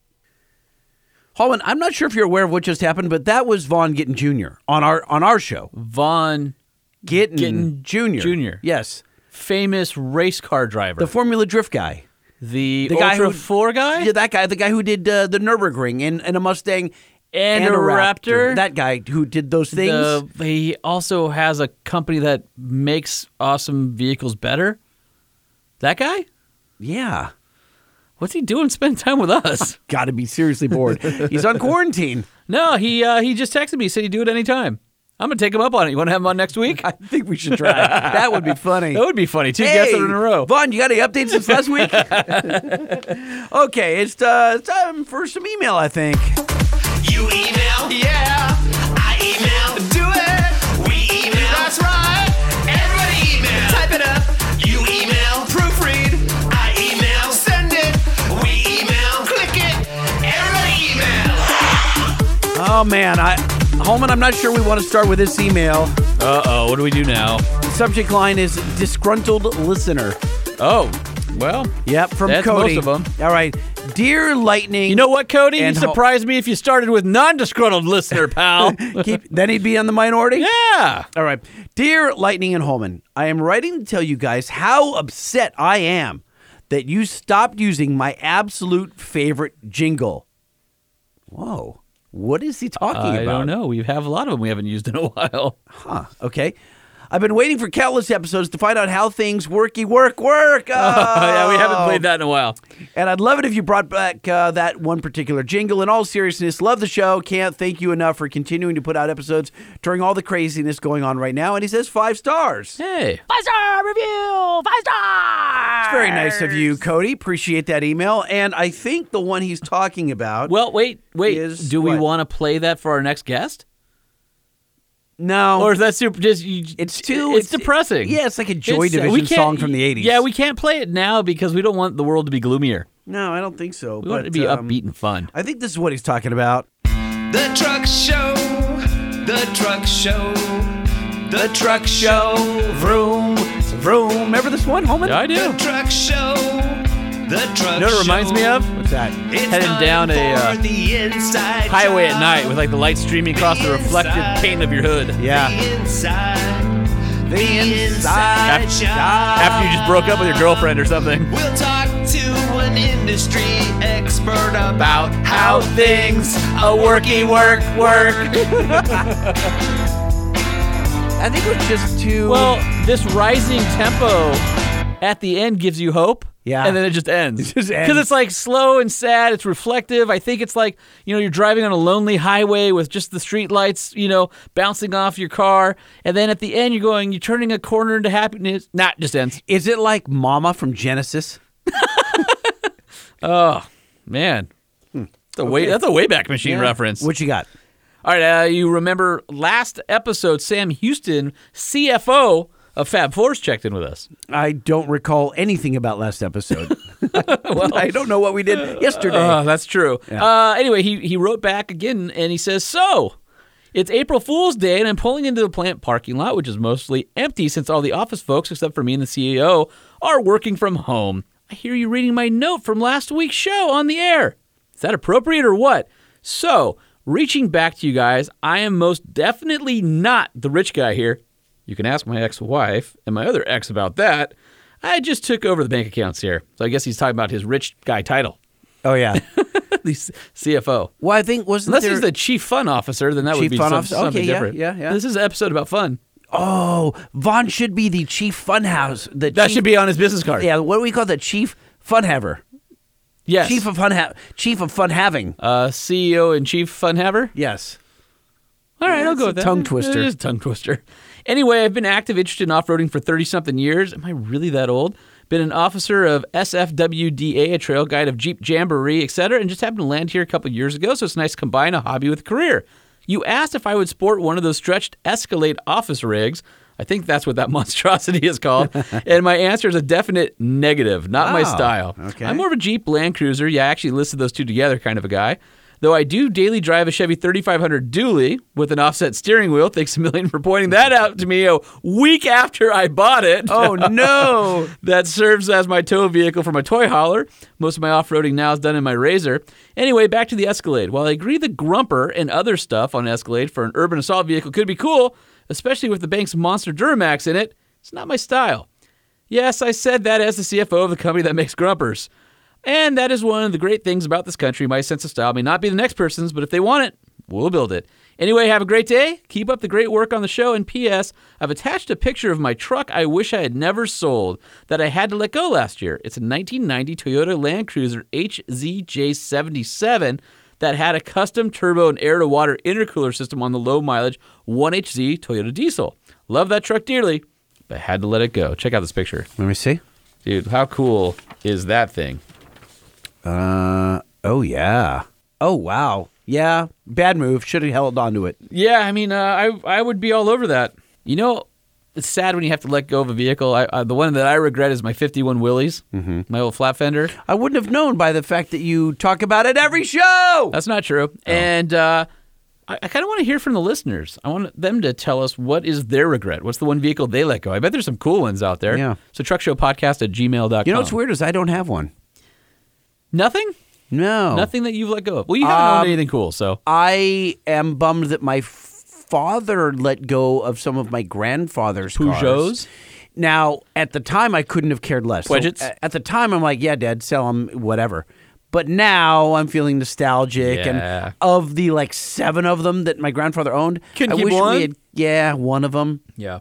Holman, I'm not sure if you're aware of what just happened, but that was Vaughn Gittin Jr. on our on our show.
Vaughn,
Gittin,
Gittin
Jr.
Jr..
Yes.
famous race car driver.
The Formula Drift guy.
The
the guy
Ultra
who-
4 guy?
Yeah, that guy, the guy who did uh, the Nürburgring and, and a Mustang
And a Raptor.
That guy who did those things.
The- he also has a company that makes awesome vehicles better. That guy?
yeah.
What's he doing spending time with us?
Got to be seriously bored. He's on quarantine.
no, he uh, he just texted me. Said he'd do it anytime. I'm gonna take him up on it. You want to have him on next week?
I think we should try. that would be funny.
That would be funny. Two
Hey,
guests in a row.
Vaughn, you got any updates since last week? okay, it's uh, time for some email, I think.
You email? Yeah. I email? Do it. We email? That's right. Everybody email. Type it up. You email? Proofread. I email? Send it. We email? Click it. Everybody email.
Oh man, I Holman, I'm not sure we want to start with this email.
Uh oh. What do we do now?
The subject line is disgruntled listener.
Oh, well.
Yep, from
That's
Cody.
most of 'em.
All right, dear Lightning.
You know what, Cody? You
And ho-
me if you started with non-disgruntled listener, pal.
Keep, then he'd be on the minority.
yeah.
All right. Dear Lightning and Holman, I am writing to tell you guys how upset I am that you stopped using my absolute favorite jingle. Whoa. What is he talking
I
about?
I don't know. We have a lot of them we haven't used in a while.
Huh. Okay. I've been waiting for countless episodes to find out how things worky work work. Oh,
yeah, we haven't played that in a while.
And I'd love it if you brought back uh, that one particular jingle. In all seriousness, love the show. Can't thank you enough for continuing to put out episodes during all the craziness going on right now. And he says five stars.
Hey.
Five star review. Five stars.
It's very nice of you, Cody. Appreciate that email. And I think the one he's talking about.
Well, wait, wait.
Is
do we want to play that for our next guest?
No,
Or is that super just you,
it's too.
It's, depressing.
Yeah, it's like a Joy
It's, we
Division
can't-
song from the '80s.
Yeah, we can't play it now because we don't want the world to be gloomier.
No, I don't think so.
We
but
want it to be
um,
upbeat and fun.
I think this is what he's talking about.
The truck show. The truck show. The truck show.
Vroom, vroom. Remember this one, Holman?
Yeah, I do.
The truck show. The truck show.
You know what it reminds me of?
What's that?
It's
Heading down a, uh,
the inside
Highway at night with like the light streaming across the reflected
inside.
paint of your hood.
Yeah.
The inside.
The
inside
inside
job.
After you just broke up with your girlfriend or something.
We'll talk to an industry expert about how things a worky work work.
I think it was just too.
Well, this rising tempo at the end gives you hope.
Yeah.
And then it just ends.
It just ends.
Because it's like slow and sad. It's reflective. I think it's like, you know, you're driving on a lonely highway with just the street lights, you know, bouncing off your car. And then at the end, you're going, you're turning a corner into happiness. Nah, just ends.
is it like Mama from Genesis?
Oh, man. That's a, way, that's a Wayback Machine reference.
What you got?
All right, uh, you remember last episode, Sam Houston, CFO of Fab Force, checked in with us.
I don't recall anything about last episode. Well, I don't know what we did uh, yesterday.
Oh, that's true. Uh, anyway, he, he wrote back again and he says, So, it's April Fool's Day and I'm pulling into the plant parking lot, which is mostly empty since all the office folks, except for me and the CEO, are working from home. I hear you reading my note from last week's show on the air. Is that appropriate or what? So, reaching back to you guys, I am most definitely not the rich guy here. You can ask my ex wife and my other ex about that. I just took over the bank accounts here. So I guess he's talking about his rich guy title.
oh yeah.
The CFO.
Well, I think wasn't
Unless
there?
he's the chief fun officer, then that would be
fun
some-
officer?
something
Okay, yeah,
different.
yeah, yeah.
This is an episode about fun.
oh, Vaughn should be the chief funhouse. The
That
chief,
should be on his business card.
Yeah, what do we call the Chief funhaver.
Yes.
Chief of fun. Ha- chief of fun having.
uh, CEO and chief fun haver.
Yes.
All right, I'll go with that.
tongue twister.
It is tongue twister. Anyway, I've been active, interested in off roading for 30 something years. Am I really that old? Been an officer of SFWDA, a trail guide of Jeep Jamboree, etc., and just happened to land here a couple years ago, so it's nice to combine a hobby with a career. You asked if I would sport one of those stretched Escalade office rigs. I think that's what that monstrosity is called. and my answer is a definite negative, not my
Oh,
style.
okay.
I'm more of a Jeep Land Cruiser. Yeah, I actually listed those two together kind of a guy. Though I do daily drive a Chevy 3500 dually with an offset steering wheel. Thanks a million for pointing that out to me a week after I bought it.
Oh no.
that serves as my tow vehicle for my toy hauler. Most of my off-roading now is done in my Razor. Anyway, back to the Escalade. While I agree the Grumper and other stuff on Escalade for an urban assault vehicle could be cool, especially with the Banks Monster Duramax in it, it's not my style. Yes, I said that as the CFO of the company that makes Grumpers. And that is one of the great things about this country. My sense of style may not be the next person's, but if they want it, we'll build it. Anyway, have a great day. Keep up the great work on the show. And P.S. I've attached a picture of my truck I wish I had never sold that I had to let go last year. It's a 1990 Toyota Land Cruiser HZJ77 that had a custom turbo and air to water intercooler system on the low mileage 1HZ Toyota diesel. Love that truck dearly, but had to let it go. Check out this picture.
Let me see.
Dude, how cool is that thing?
Uh oh yeah. Oh wow. Yeah. Bad move. Should have held on to it.
Yeah, I mean, uh, I I would be all over that. You know, it's sad when you have to let go of a vehicle. I, uh, the one that I regret is my 51 Willys, mm-hmm. my old flat fender.
I wouldn't have known by the fact that you talk about it every show.
That's not true. And uh, I, I kind of want to hear from the listeners. I want them to tell us what is their regret. What's the one vehicle they let go? I bet there's some cool ones out there.
Yeah.
So truckshowpodcast at gmail.com.
You know what's weird is I don't have one.
Nothing?
No.
Nothing that you've let go of. Well, you haven't
Um,
owned anything cool, so.
I am bummed that my father let go of some of my grandfather's cars.
Peugeots?
Now, at the time, I couldn't have cared less. So,
Wedgets?
a- at the time, I'm like, yeah, Dad, sell them, whatever. But now I'm feeling nostalgic,
Yeah.
and of the like seven of them that my grandfather owned,
Couldn't
I
keep
wish
one?
we had. Yeah, one of them.
Yeah.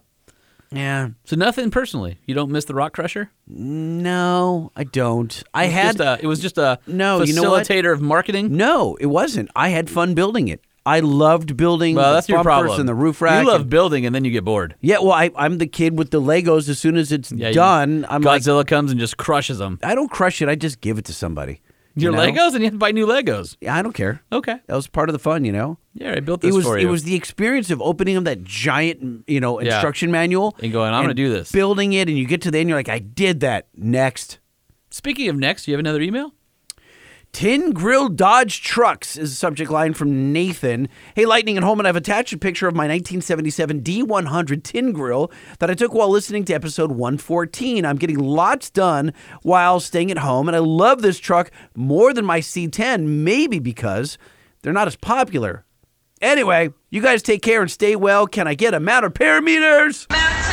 Yeah,
So nothing personally. You don't miss the Rock Crusher?
no, I don't. I had
a, it was just a
No, you know what?
facilitator of marketing.
no, it wasn't. I had fun building it. I loved building
Well,
the
that's your problem.
and the roof rack.
You love
and-
building and then you get bored.
Yeah, well, I, I'm the kid with the Legos. As soon as it's
Yeah, you-
done, I'm like,
Godzilla comes and just crushes them.
I don't crush it. I just give it to somebody.
Your
you know?
Legos, and you have to buy new Legos.
Yeah, I don't care.
Okay.
That was part of the fun, you know.
Yeah, I built
It
this
was
for
it
you.
was the experience of opening up that giant, you know,
Yeah.
instruction manual
And going, "I'm gonna do this."
Building it, and you get to the end, you're like, I did that. Next.
Speaking of next, you have another email?
Tin Grill Dodge Trucks is the subject line from Nathan. Hey, Lightning at home, and I've attached a picture of my 1977 D100 Tin Grill that I took while listening to episode 114. I'm getting lots done while staying at home, and I love this truck more than my C10, maybe because they're not as popular. Anyway, you guys take care and stay well. Can I get a mount of parameters?
Bouncer,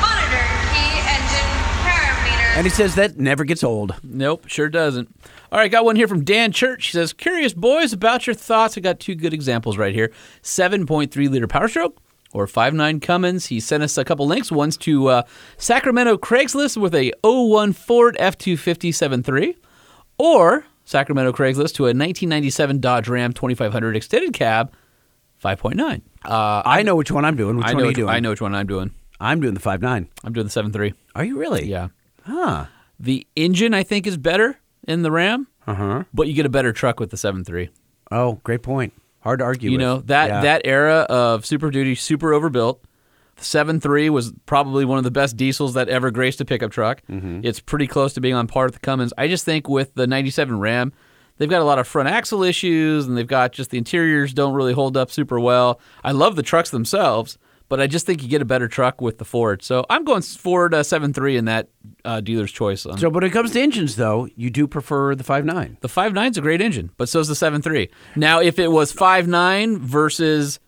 monitor, key, engine, parameters.
And he says that never gets old.
Nope, sure doesn't. All right, got one here from Dan Church. He says, Curious boys about your thoughts. I got two good examples right here 7.3 liter Power Stroke or 5.9 Cummins. He sent us a couple links. One's to uh, Sacramento Craigslist with a 01 Ford F 250 7.3 or Sacramento Craigslist to a 1997 Dodge Ram 2500 extended cab 5.9. Uh,
I know which one I'm doing. Which
I
one
know
are you
which,
doing?
I know which one I'm doing.
I'm doing the 5.9.
I'm doing the 7.3.
Are you really?
Yeah.
Huh.
The engine, I think, is better in the Ram,
Uh huh.
but you get a better truck with the 7.3.
Oh, great point. Hard to argue
You
with.
know that
Yeah.
that era of Super Duty, super overbuilt. The 7.3 was probably one of the best diesels that ever graced a pickup truck.
Mm-hmm.
It's pretty close to being on par with the Cummins. I just think with the 97 Ram, they've got a lot of front axle issues, and they've got just the interiors don't really hold up super well. I love the trucks themselves, but I just think you get a better truck with the Ford. So I'm going Ford uh, 7.3 in that uh, dealer's choice.
So, when it comes to engines, though, you do prefer the 5.9.
The 5.9's a great engine, but so is the 7.3. Now, if it was 5.9 versus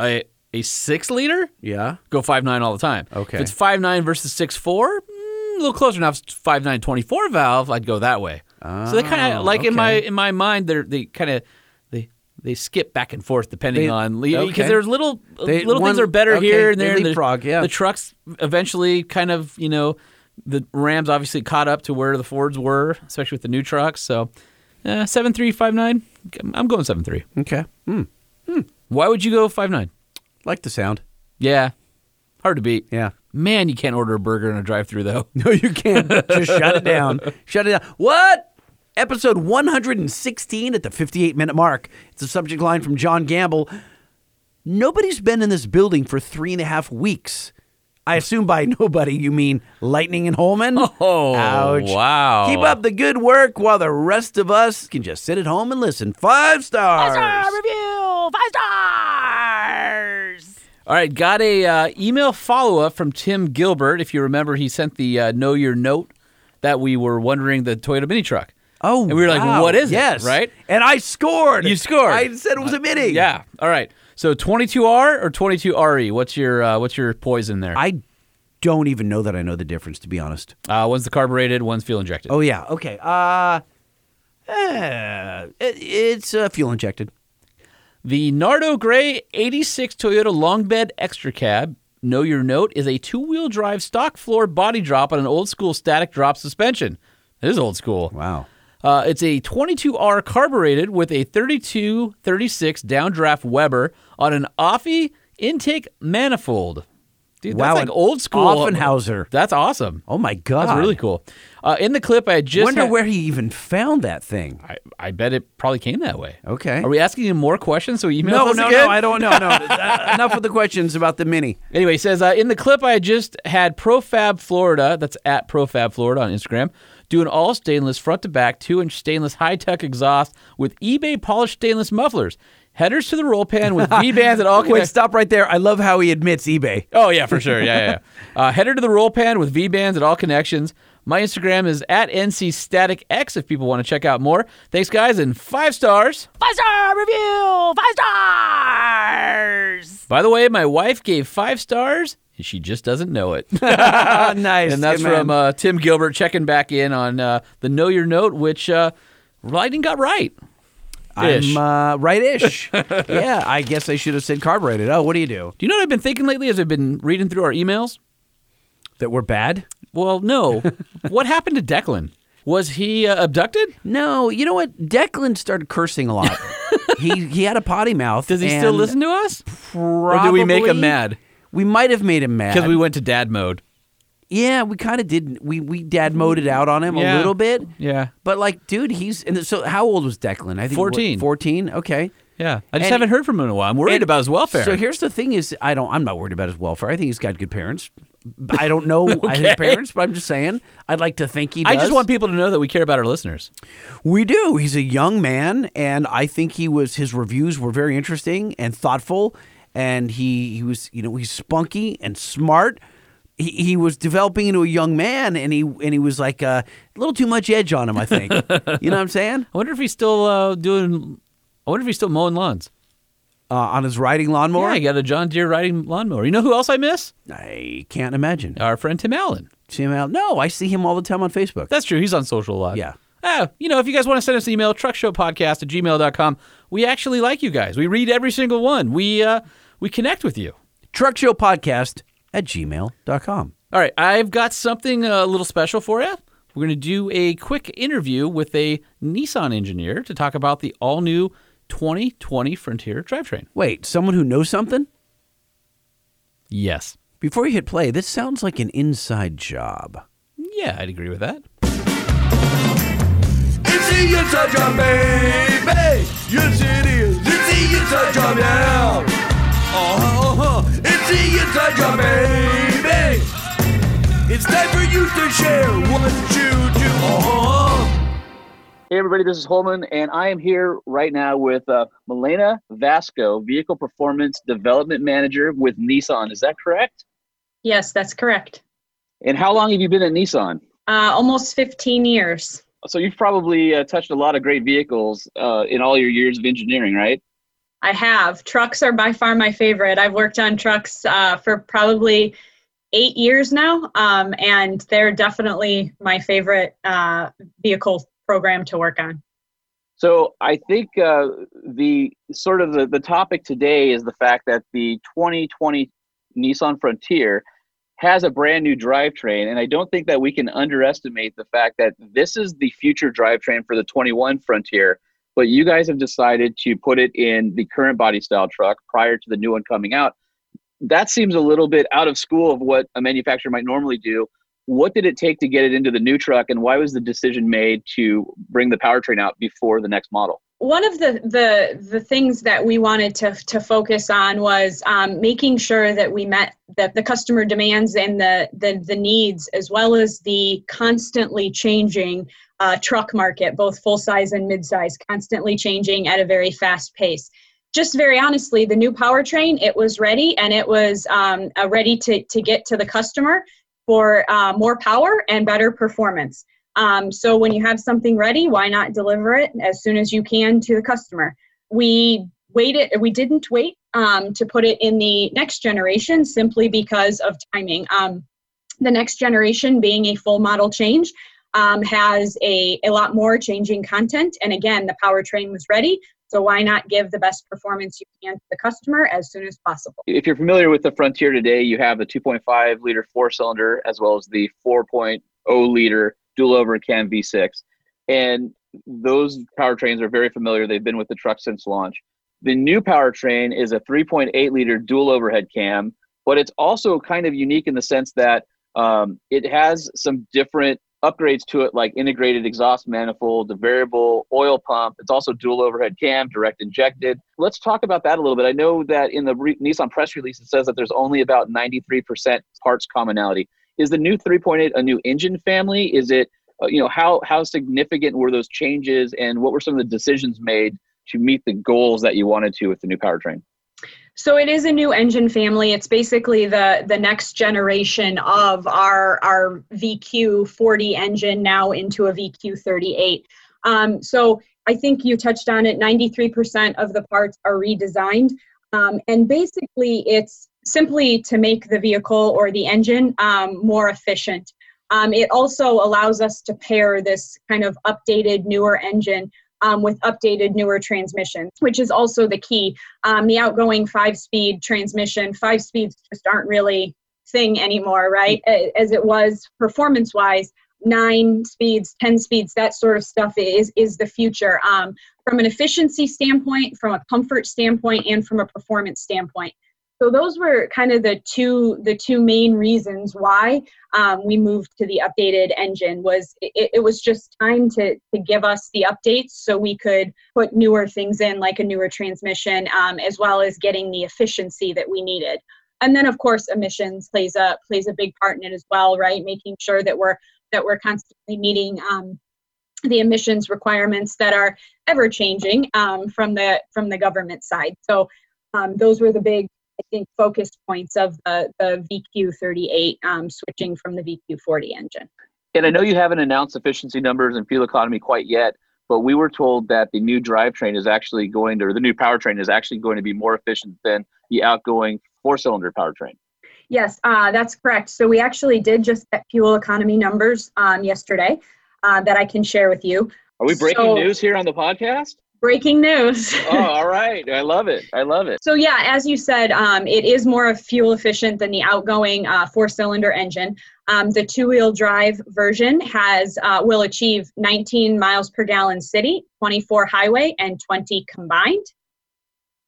a a six liter,
Yeah.
go 5.9 all the time.
Okay.
If it's 5.9 versus 6.4, mm, a little closer now. If it's 5.9 24 valve, I'd go that way. so they kind
Oh,
of like in my in my mind, they're they kind of they skip back and forth depending
They-
on because
okay.
there's little
They-
little
one-
things are better
okay,
here and there. and the-
yeah.
The trucks eventually kind of you know the Rams obviously caught up to where the Fords were, especially with the new trucks. So uh, seven three five nine. I'm going seven three.
Okay. Hmm.
Why would you go five nine?
Like the sound.
Yeah, hard to beat.
Yeah.
Man, you can't order a burger in a drive-through though.
No, you can't. Just shut it down. Shut it down. What? Episode 116 at the 58 minute mark. It's a subject line from John Gamble. Nobody's been in this building for three and a half weeks. I assume by nobody you mean Lightning and Holman.
Oh,
Ouch.
wow.
Keep up the good work while the rest of us can just sit at home and listen. Five stars.
Five star review. Five stars.
All right, got a uh, email follow up from Tim Gilbert. If you remember, he sent the uh, know your note that we were wondering the Toyota Mini truck.
Oh,
And we were like,
wow.
what is it?
yes.
Right?
And I scored.
You scored.
I said it was a mini.
Yeah. All right. So 22R or 22RE? What's your uh, what's your poison there?
I don't even know that I know the difference, to be honest.
uh, one's the carbureted, one's fuel injected.
Oh yeah. Okay. Uh, eh, it, it's uh, fuel injected.
The Nardo Gray 86 Toyota long bed extra cab. Know your note is a two wheel drive stock floor body drop on an old school static drop suspension. It is old school.
Wow.
Uh, it's a 22R carbureted with a 3236 downdraft Weber on an Offie intake manifold. Dude,
Wow,
that's like old school.
Offenhauser.
That's awesome.
Oh my god,
That's really cool. Uh, in the clip, I just
Wonder
had-
where he even found that thing.
I, I bet it probably came that way.
Okay.
Are we asking him more questions? So email
no,
us
no,
again?
no, I don't know. No, Uh, enough with the questions about the mini.
Anyway, he says uh, in the clip I just had Profab Florida, that's at Profab Florida on Instagram, do an all stainless front to back two inch stainless high tech exhaust with eBay polished stainless mufflers. Headers to the roll pan with V bands at all.
Wait, stop right there. I love how he admits eBay.
Oh yeah, for sure. Yeah, yeah. yeah. Uh, header to the roll pan with V bands at all connections. My Instagram is at NC Static X if people want to check out more. Thanks, guys, and five stars.
Five star review. Five stars.
By the way, my wife gave five stars, and she just doesn't know it.
Nice.
and that's from uh, Tim Gilbert checking back in on uh, the Know Your Note, which uh, Lightning got right. Ish.
I'm uh, right-ish. yeah, I guess I should have said carbureted. Oh, what do you do?
Do you know what I've been thinking lately as I've been reading through our emails?
That we're bad?
Well, no. what happened to Declan? Was he uh, abducted?
No, you know what? Declan started cursing a lot. he he had a potty mouth.
Does he still listen to us?
Probably,
Or do we make him mad?
We might have made him mad
Because we went to dad mode.
Yeah, we kind of did. We we dad moded out on him
Yeah.
a little bit.
Yeah.
But like, dude, he's and so. How old was Declan? I think
14.
Fourteen. Okay.
Yeah. I just
And-
haven't heard from him in a while. I'm worried
And
about his welfare.
So here's the thing: is I don't. I'm not worried about his welfare. I think he's got good parents. I don't know his parents, but I'm just saying. I'd like to think he. Does.
I just want people to know that we care about our listeners.
We do. He's a young man, and I think he was. His reviews were very interesting and thoughtful, and he he was you know he's spunky and smart. He, he was developing into a young man, and he and he was like uh, a little too much edge on him. I think. you know what I'm saying?
I wonder if he's still uh, doing. I wonder if he's still mowing lawns.
Uh, on his riding lawnmower.
Yeah, he got a John Deere riding lawnmower. You know who else I miss?
I can't imagine.
Our friend Tim Allen.
Him out? No, I see him all the time on Facebook.
That's true. He's on social a lot.
Yeah.
Ah, you know, if you guys want to send us an email, truckshowpodcast at gmail.com, we actually like you guys. We read every single one. We uh, we connect with you.
Truck Show Podcast at gmail.com.
All right, I've got something uh, a little special for you. We're going to do a quick interview with a Nissan engineer to talk about the all new 2020 Frontier drivetrain.
Wait, someone who knows something?
Yes.
Before you hit play, this sounds like an inside job.
Yeah, I'd agree with that.
It's the inside job, baby. Yes, it is. It's the inside job now. Uh-huh. It's the inside job, baby. It's time for you to share what you do. Uh-huh.
Hey everybody, this is Holman, and I am here right now with uh, Milena Vasco, Vehicle Performance Development Manager with Nissan. Is that correct?
Yes, that's correct.
And how long have you been at Nissan?
Uh, almost 15 years.
So you've probably uh, touched a lot of great vehicles uh, in all your years of engineering, right?
I have. Trucks are by far my favorite. I've worked on trucks uh, for probably eight years now, um, and they're definitely my favorite uh, vehicle program to work on.
So I think uh, the sort of the, the topic today is the fact that the 2020 Nissan Frontier has a brand new drivetrain, and I don't think that we can underestimate the fact that this is the future drivetrain for the 21 Frontier. But you guys have decided to put it in the current body style truck prior to the new one coming out. That seems a little bit out of school of what a manufacturer might normally do. What did it take to get it into the new truck, and why was the decision made to bring the powertrain out before the next model?
one of the the the things that we wanted to to focus on was um, making sure that we met that the customer demands and the the, the needs as well as the constantly changing uh, truck market both full size and mid size constantly changing at a very fast pace just very honestly the new powertrain it was ready and it was um, uh, ready to to get to the customer for uh, more power and better performance um, so when you have something ready, why not deliver it as soon as you can to the customer? We waited, we didn't wait um, to put it in the next generation simply because of timing. Um, the next generation being a full model change um, has a, a lot more changing content. And again, the powertrain was ready. So why not give the best performance you can to the customer as soon as possible?
If you're familiar with the Frontier today, you have the 2.5 liter four cylinder as well as the 4.0 liter dual over cam V6. And those powertrains are very familiar. They've been with the truck since launch. The new powertrain is a 3.8 liter dual overhead cam, but it's also kind of unique in the sense that um, it has some different upgrades to it, like integrated exhaust manifold, the variable oil pump. It's also dual overhead cam, direct injected. Let's talk about that a little bit. I know that in the re- Nissan press release, it says that there's only about 93% parts commonality. Is the new 3.8 a new engine family? Is it, uh, you know, how how significant were those changes, and what were some of the decisions made to meet the goals that you wanted to with the new powertrain?
So it is a new engine family. It's basically the the next generation of our our VQ40 engine now into a VQ38. Um, so I think you touched on it. 93% of the parts are redesigned, um, and basically it's simply to make the vehicle or the engine um, more efficient. Um, it also allows us to pair this kind of updated, newer engine um, with updated, newer transmissions, which is also the key. Um, the outgoing five-speed transmission, five speeds just aren't really thing anymore, right? As it was performance-wise, nine speeds, ten speeds, that sort of stuff is is the future. Um, from an efficiency standpoint, from a comfort standpoint, and from a performance standpoint. So those were kind of the two the two main reasons why um, we moved to the updated engine. Was it, it was just time to to give us the updates so we could put newer things in, like a newer transmission, um, as well as getting the efficiency that we needed. And then, of course, emissions plays a plays a big part in it as well, right? Making sure that we're that we're constantly meeting um, the emissions requirements that are ever changing um, from the from the government side. So um, those were the big I think, focus points of the, the VQ38 um, switching from the VQ40 engine.
And I know you haven't announced efficiency numbers and fuel economy quite yet, but we were told that the new drivetrain is actually going to, or the new powertrain is actually going to be more efficient than the outgoing four cylinder powertrain.
Yes, uh, that's correct. So we actually did just get fuel economy numbers um, yesterday uh, that I can share with you.
Are we breaking so, news here on the podcast?
Breaking news.
oh, all right. I love it. I love it.
So yeah, as you said, um, it is more fuel efficient than the outgoing uh, four-cylinder engine. Um, the two-wheel drive version has uh, will achieve 19 miles per gallon city, 24 highway, and 20 combined.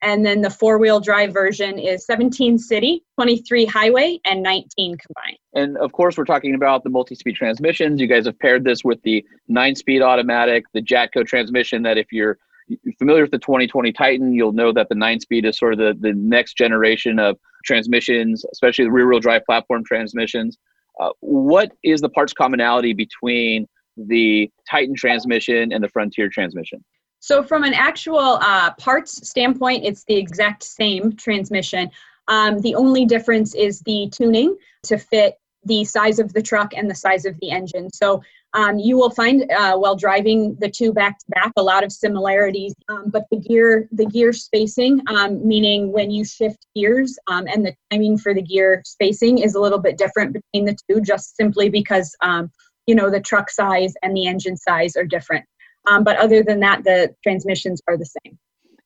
And then the four-wheel drive version is 17 city, 23 highway, and 19 combined.
And of course, we're talking about the multi-speed transmissions. You guys have paired this with the nine-speed automatic, the Jatco transmission. That if you're you're familiar with the 2020 Titan, you'll know that the nine speed is sort of the, the next generation of transmissions, especially the rear wheel drive platform transmissions. Uh, what is the parts commonality between the Titan transmission and the Frontier transmission?
So, from an actual uh, parts standpoint, it's the exact same transmission. Um, the only difference is the tuning to fit the size of the truck and the size of the engine. So, um, you will find uh, while driving the two back to back a lot of similarities, um, but the gear the gear spacing, um, meaning when you shift gears um, and the timing for the gear spacing is a little bit different between the two, just simply because um, you know the truck size and the engine size are different. Um, but other than that, the transmissions are the same.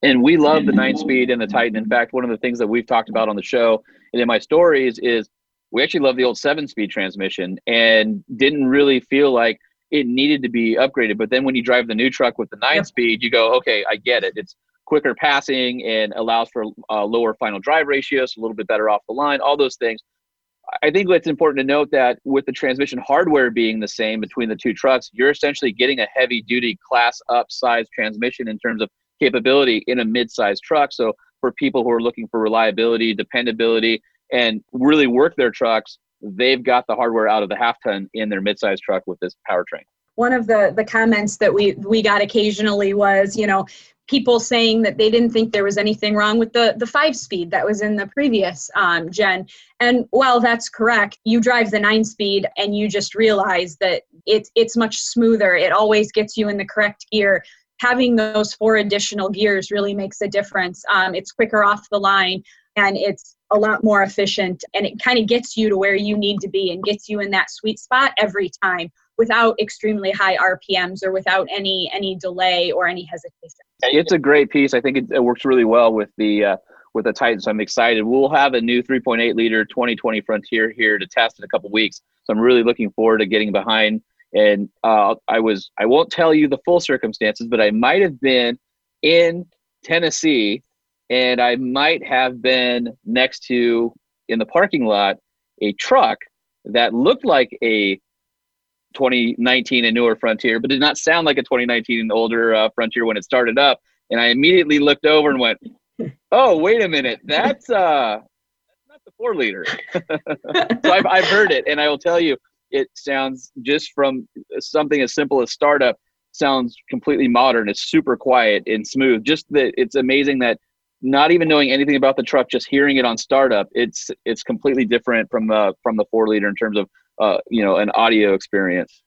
And we love the nine speed and the Titan. In fact, one of the things that we've talked about on the show and in my stories is we actually love the old seven speed transmission and didn't really feel like it needed to be upgraded. But then when you drive the new truck with the nine yep. speed, you go, okay, I get it. It's quicker passing and allows for uh, lower final drive ratios, a little bit better off the line, all those things. I think it's important to note that with the transmission hardware being the same between the two trucks, you're essentially getting a heavy duty class up size transmission in terms of capability in a mid sized truck. So for people who are looking for reliability, dependability, and really work their trucks, they've got the hardware out of the half ton in their midsize truck with this powertrain.
One of the the comments that we we got occasionally was, you know, people saying that they didn't think there was anything wrong with the the five speed that was in the previous um, gen. And while that's correct you drive the nine speed and you just realize that it's it's much smoother. It always gets you in the correct gear. Having those four additional gears really makes a difference. Um, it's quicker off the line and it's a lot more efficient and it kind of gets you to where you need to be and gets you in that sweet spot every time without extremely high RPMs or without any any delay or any hesitation.
It's a great piece. I think it, it works really well with the uh, with the Titan. So I'm excited. We'll have a new 3.8 liter 2020 Frontier here to test in a couple weeks. So I'm really looking forward to getting behind and uh, I was I won't tell you the full circumstances, but I might have been in Tennessee, and I might have been next to in the parking lot a truck that looked like a 2019 and newer Frontier, but did not sound like a 2019 and older uh, Frontier when it started up. And I immediately looked over and went, "Oh, wait a minute, that's uh, that's not the four liter." so I've I've heard it, and I will tell you, it sounds just from something as simple as startup sounds completely modern. It's super quiet and smooth. Just that it's amazing that not even knowing anything about the truck, just hearing it on startup, it's it's completely different from the from the four liter in terms of uh, you know an audio experience.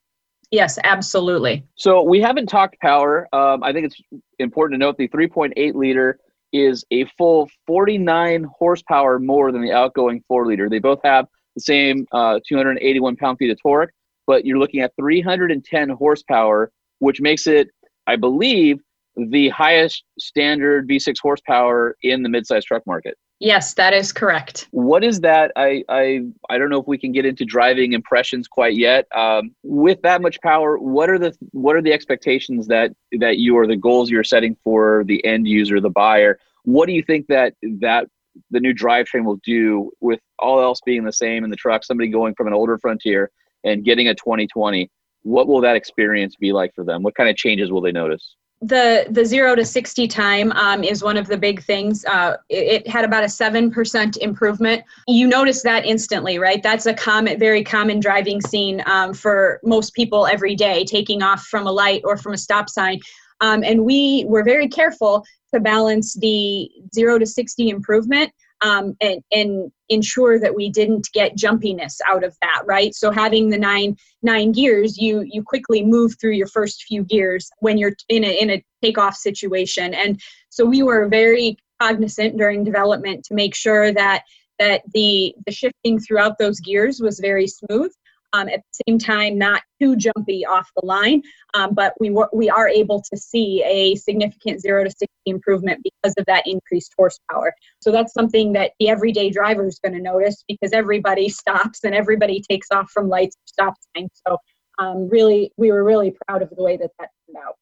Yes, absolutely.
So we haven't talked power. Um, I think it's important to note the 3.8 liter is a full 49 horsepower more than the outgoing four liter. They both have the same uh, 281 pound feet of torque, but you're looking at 310 horsepower, which makes it, I believe, the highest standard V6 horsepower in the midsize truck market.
Yes, that is correct.
What is that? I I I don't know if we can get into driving impressions quite yet. Um, with that much power, what are the what are the expectations that that you or the goals you're setting for the end user, the buyer? What do you think that that the new drivetrain will do with all else being the same in the truck? Somebody going from an older Frontier and getting a 2020, what will that experience be like for them? What kind of changes will they notice?
The the zero to 60 time um, is one of the big things. Uh, it, it, had about a 7% improvement. You notice that instantly right? That's a common very common driving scene um, for most people every day taking off from a light or from a stop sign. Um, and we were very careful to balance the zero to 60 improvement um, and, and ensure that we didn't get jumpiness out of that right? So having the nine nine gears you you quickly move through your first few gears when you're in a in a takeoff situation. And so we were very cognizant during development to make sure that that the the shifting throughout those gears was very smooth um, at the same time not too jumpy off the line um, but we were, we are able to see a significant 0 to 60 improvement because of that increased horsepower. So that's something that the everyday driver is going to notice because everybody stops and everybody takes off from lights or stop signs so um, really we were really proud of the way that that turned out.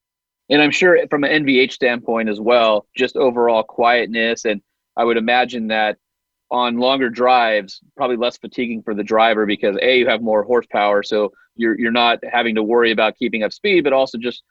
And i'm sure from an nvh standpoint as well just overall quietness and i would imagine that on longer drives probably less fatiguing for the driver because a you have more horsepower so you're you're not having to worry about keeping up speed but also just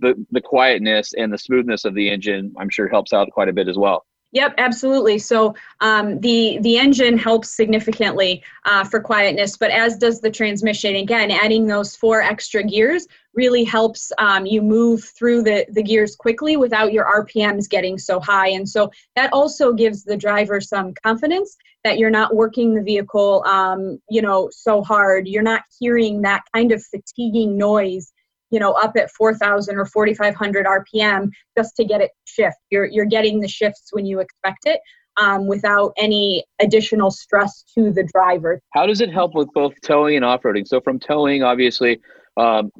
the the quietness and the smoothness of the engine i'm sure helps out quite a bit as well
Yep, absolutely. So um, the the engine helps significantly uh, for quietness, but as does the transmission. Again, adding those four extra gears really helps um, you move through the the gears quickly without your RPMs getting so high, and so that also gives the driver some confidence that you're not working the vehicle, um, you know, so hard. You're not hearing that kind of fatiguing noise you know up at 4000 or 4500 rpm just to get it shift. You're you're getting the shifts when you expect it um, without any additional stress to the driver.
How does it help with both towing and off-roading? So from towing obviously um,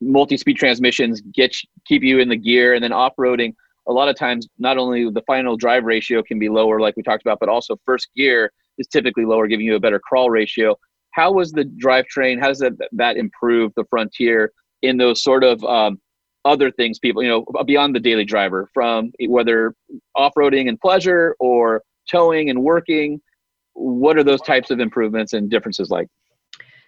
multi-speed transmissions get keep you in the gear and then off-roading a lot of times not only the final drive ratio can be lower like we talked about but also first gear is typically lower giving you a better crawl ratio. How was the drivetrain? How does that, that improve the frontier in those sort of um, other things people you know beyond the daily driver from whether off-roading and pleasure or towing and working what are those types of improvements and differences like?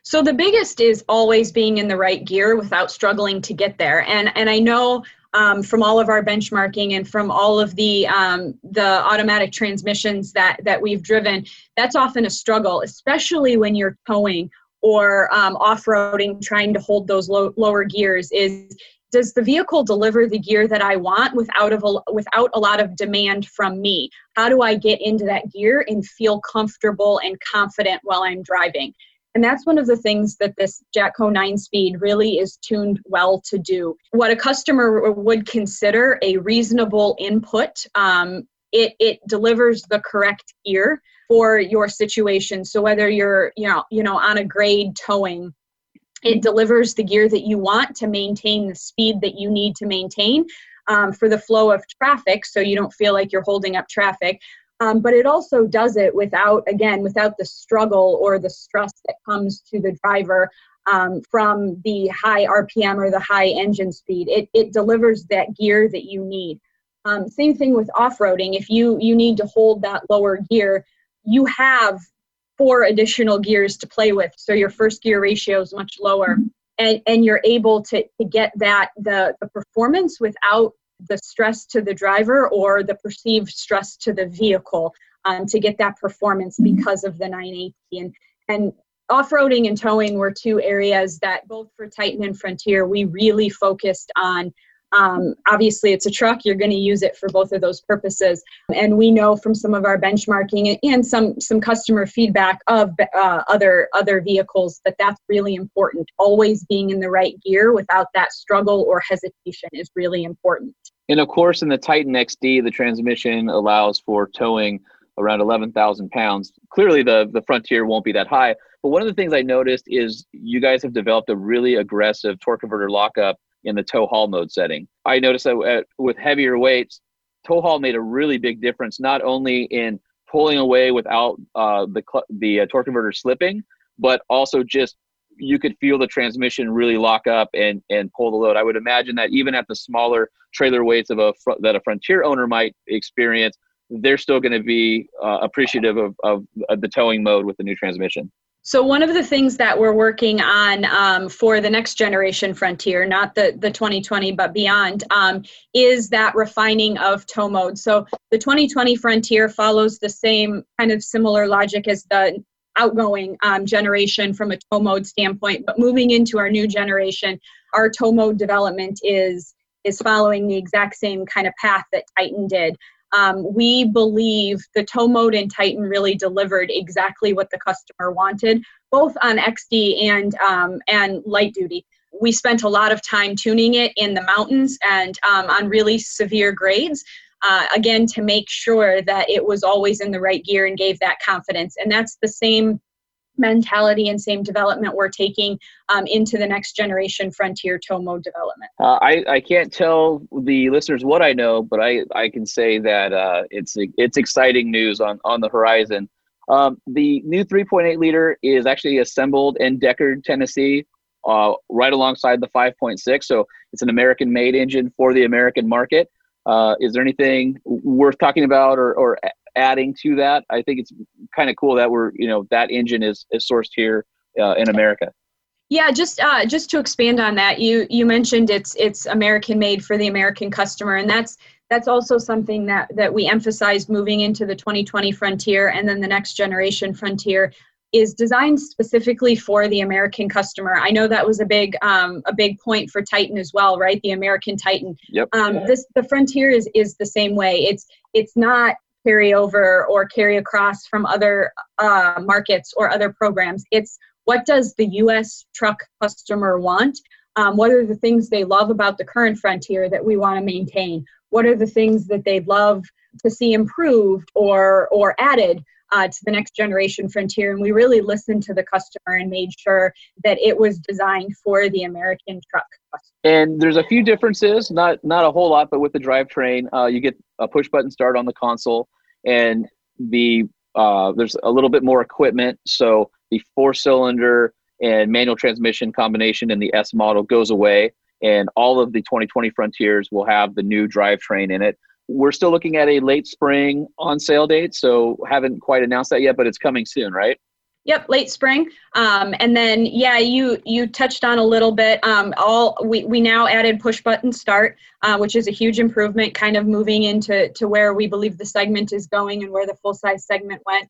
So the biggest is always being in the right gear without struggling to get there. And and i know um, from all of our benchmarking and from all of the um, the automatic transmissions that that we've driven that's often a struggle especially when you're towing or um, off-roading trying to hold those low, lower gears is does the vehicle deliver the gear that I want without a, without a lot of demand from me? How do I get into that gear and feel comfortable and confident while I'm driving? And that's one of the things that this Jatco 9 speed really is tuned well to do. What a customer would consider a reasonable input, um, it, it delivers the correct gear for your situation. So whether you're, you know, you know, on a grade towing, it delivers the gear that you want to maintain the speed that you need to maintain um, for the flow of traffic, so you don't feel like you're holding up traffic. Um, but it also does it without, again, without the struggle or the stress that comes to the driver um, from the high RPM or the high engine speed. It, it delivers that gear that you need. Um, same thing with off-roading. If you you need to hold that lower gear, you have four additional gears to play with. So your first gear ratio is much lower, and and you're able to to get that the the performance without the stress to the driver or the perceived stress to the vehicle um, to get that performance because of the 9AT and and off-roading and towing were two areas that both for titan and frontier we really focused on um, obviously, it's a truck. You're going to use it for both of those purposes. And we know from some of our benchmarking and some some customer feedback of uh, other other vehicles that that's really important. Always being in the right gear without that struggle or hesitation is really important.
And of course, in the Titan XD, the transmission allows for towing around 11,000 pounds. Clearly, the the Frontier won't be that high. But one of the things I noticed is you guys have developed a really aggressive torque converter lockup in the tow haul mode setting. I noticed that at, with heavier weights, tow haul made a really big difference, not only in pulling away without uh, the the uh, torque converter slipping, but also just you could feel the transmission really lock up and and pull the load. I would imagine that even at the smaller trailer weights of a fr- that a Frontier owner might experience, they're still going to be uh, appreciative of, of, of the towing mode with the new transmission.
So one of the things that we're working on um, for the next generation Frontier, not the, the 2020 but beyond, um, is that refining of tow mode. So the 2020 Frontier follows the same kind of similar logic as the outgoing um, generation from a tow mode standpoint, but moving into our new generation, our tow mode development is is following the exact same kind of path that Titan did. Um, we believe the tow mode in Titan really delivered exactly what the customer wanted, both on XD and um, and light duty. We spent a lot of time tuning it in the mountains and um, on really severe grades. Uh, again, to make sure that it was always in the right gear and gave that confidence. And that's the same mentality and same development we're taking um, into the next generation frontier tow mode development.
Uh, I, I can't tell the listeners what I know, but I, I can say that uh, it's it's exciting news on, on the horizon. Um, the new 3.8 liter is actually assembled in Decherd Tennessee, uh, right alongside the 5.6. So it's an American made engine for the American market. Uh, is there anything worth talking about or, or adding to that. I think it's kind of cool that we're you know that engine is is sourced here uh, in America.
Yeah, just uh, just to expand on that, you you mentioned it's it's American made for the American customer, and that's that's also something that that we emphasize moving into the 2020 frontier and then the next generation frontier is designed specifically for the American customer. I know that was a big um, a big point for Titan as well, right? The American Titan.
Yep.
Um, this the Frontier is is the same way. It's it's not carry over or carry across from other uh, markets or other programs. It's what does the US truck customer want? Um, what are the things they love about the current frontier that we want to maintain? What are the things that they'd love to see improved or or added uh, to the next generation frontier? And we really listened to the customer and made sure that it was designed for the American truck customer.
And there's a few differences, not not a whole lot, but with the drivetrain, uh, you get a push button start on the console, and the uh, there's a little bit more equipment. So the four cylinder and manual transmission combination in the S model goes away, and all of the 2020 Frontiers will have the new drivetrain in it. We're still looking at a late spring on sale date, so haven't quite announced that yet, but it's coming soon, right?
Yep, late spring. Um, and then yeah, you you touched on a little bit. Um, all we, we now added push button start, uh, which is a huge improvement, kind of moving into to where we believe the segment is going and where the full size segment went.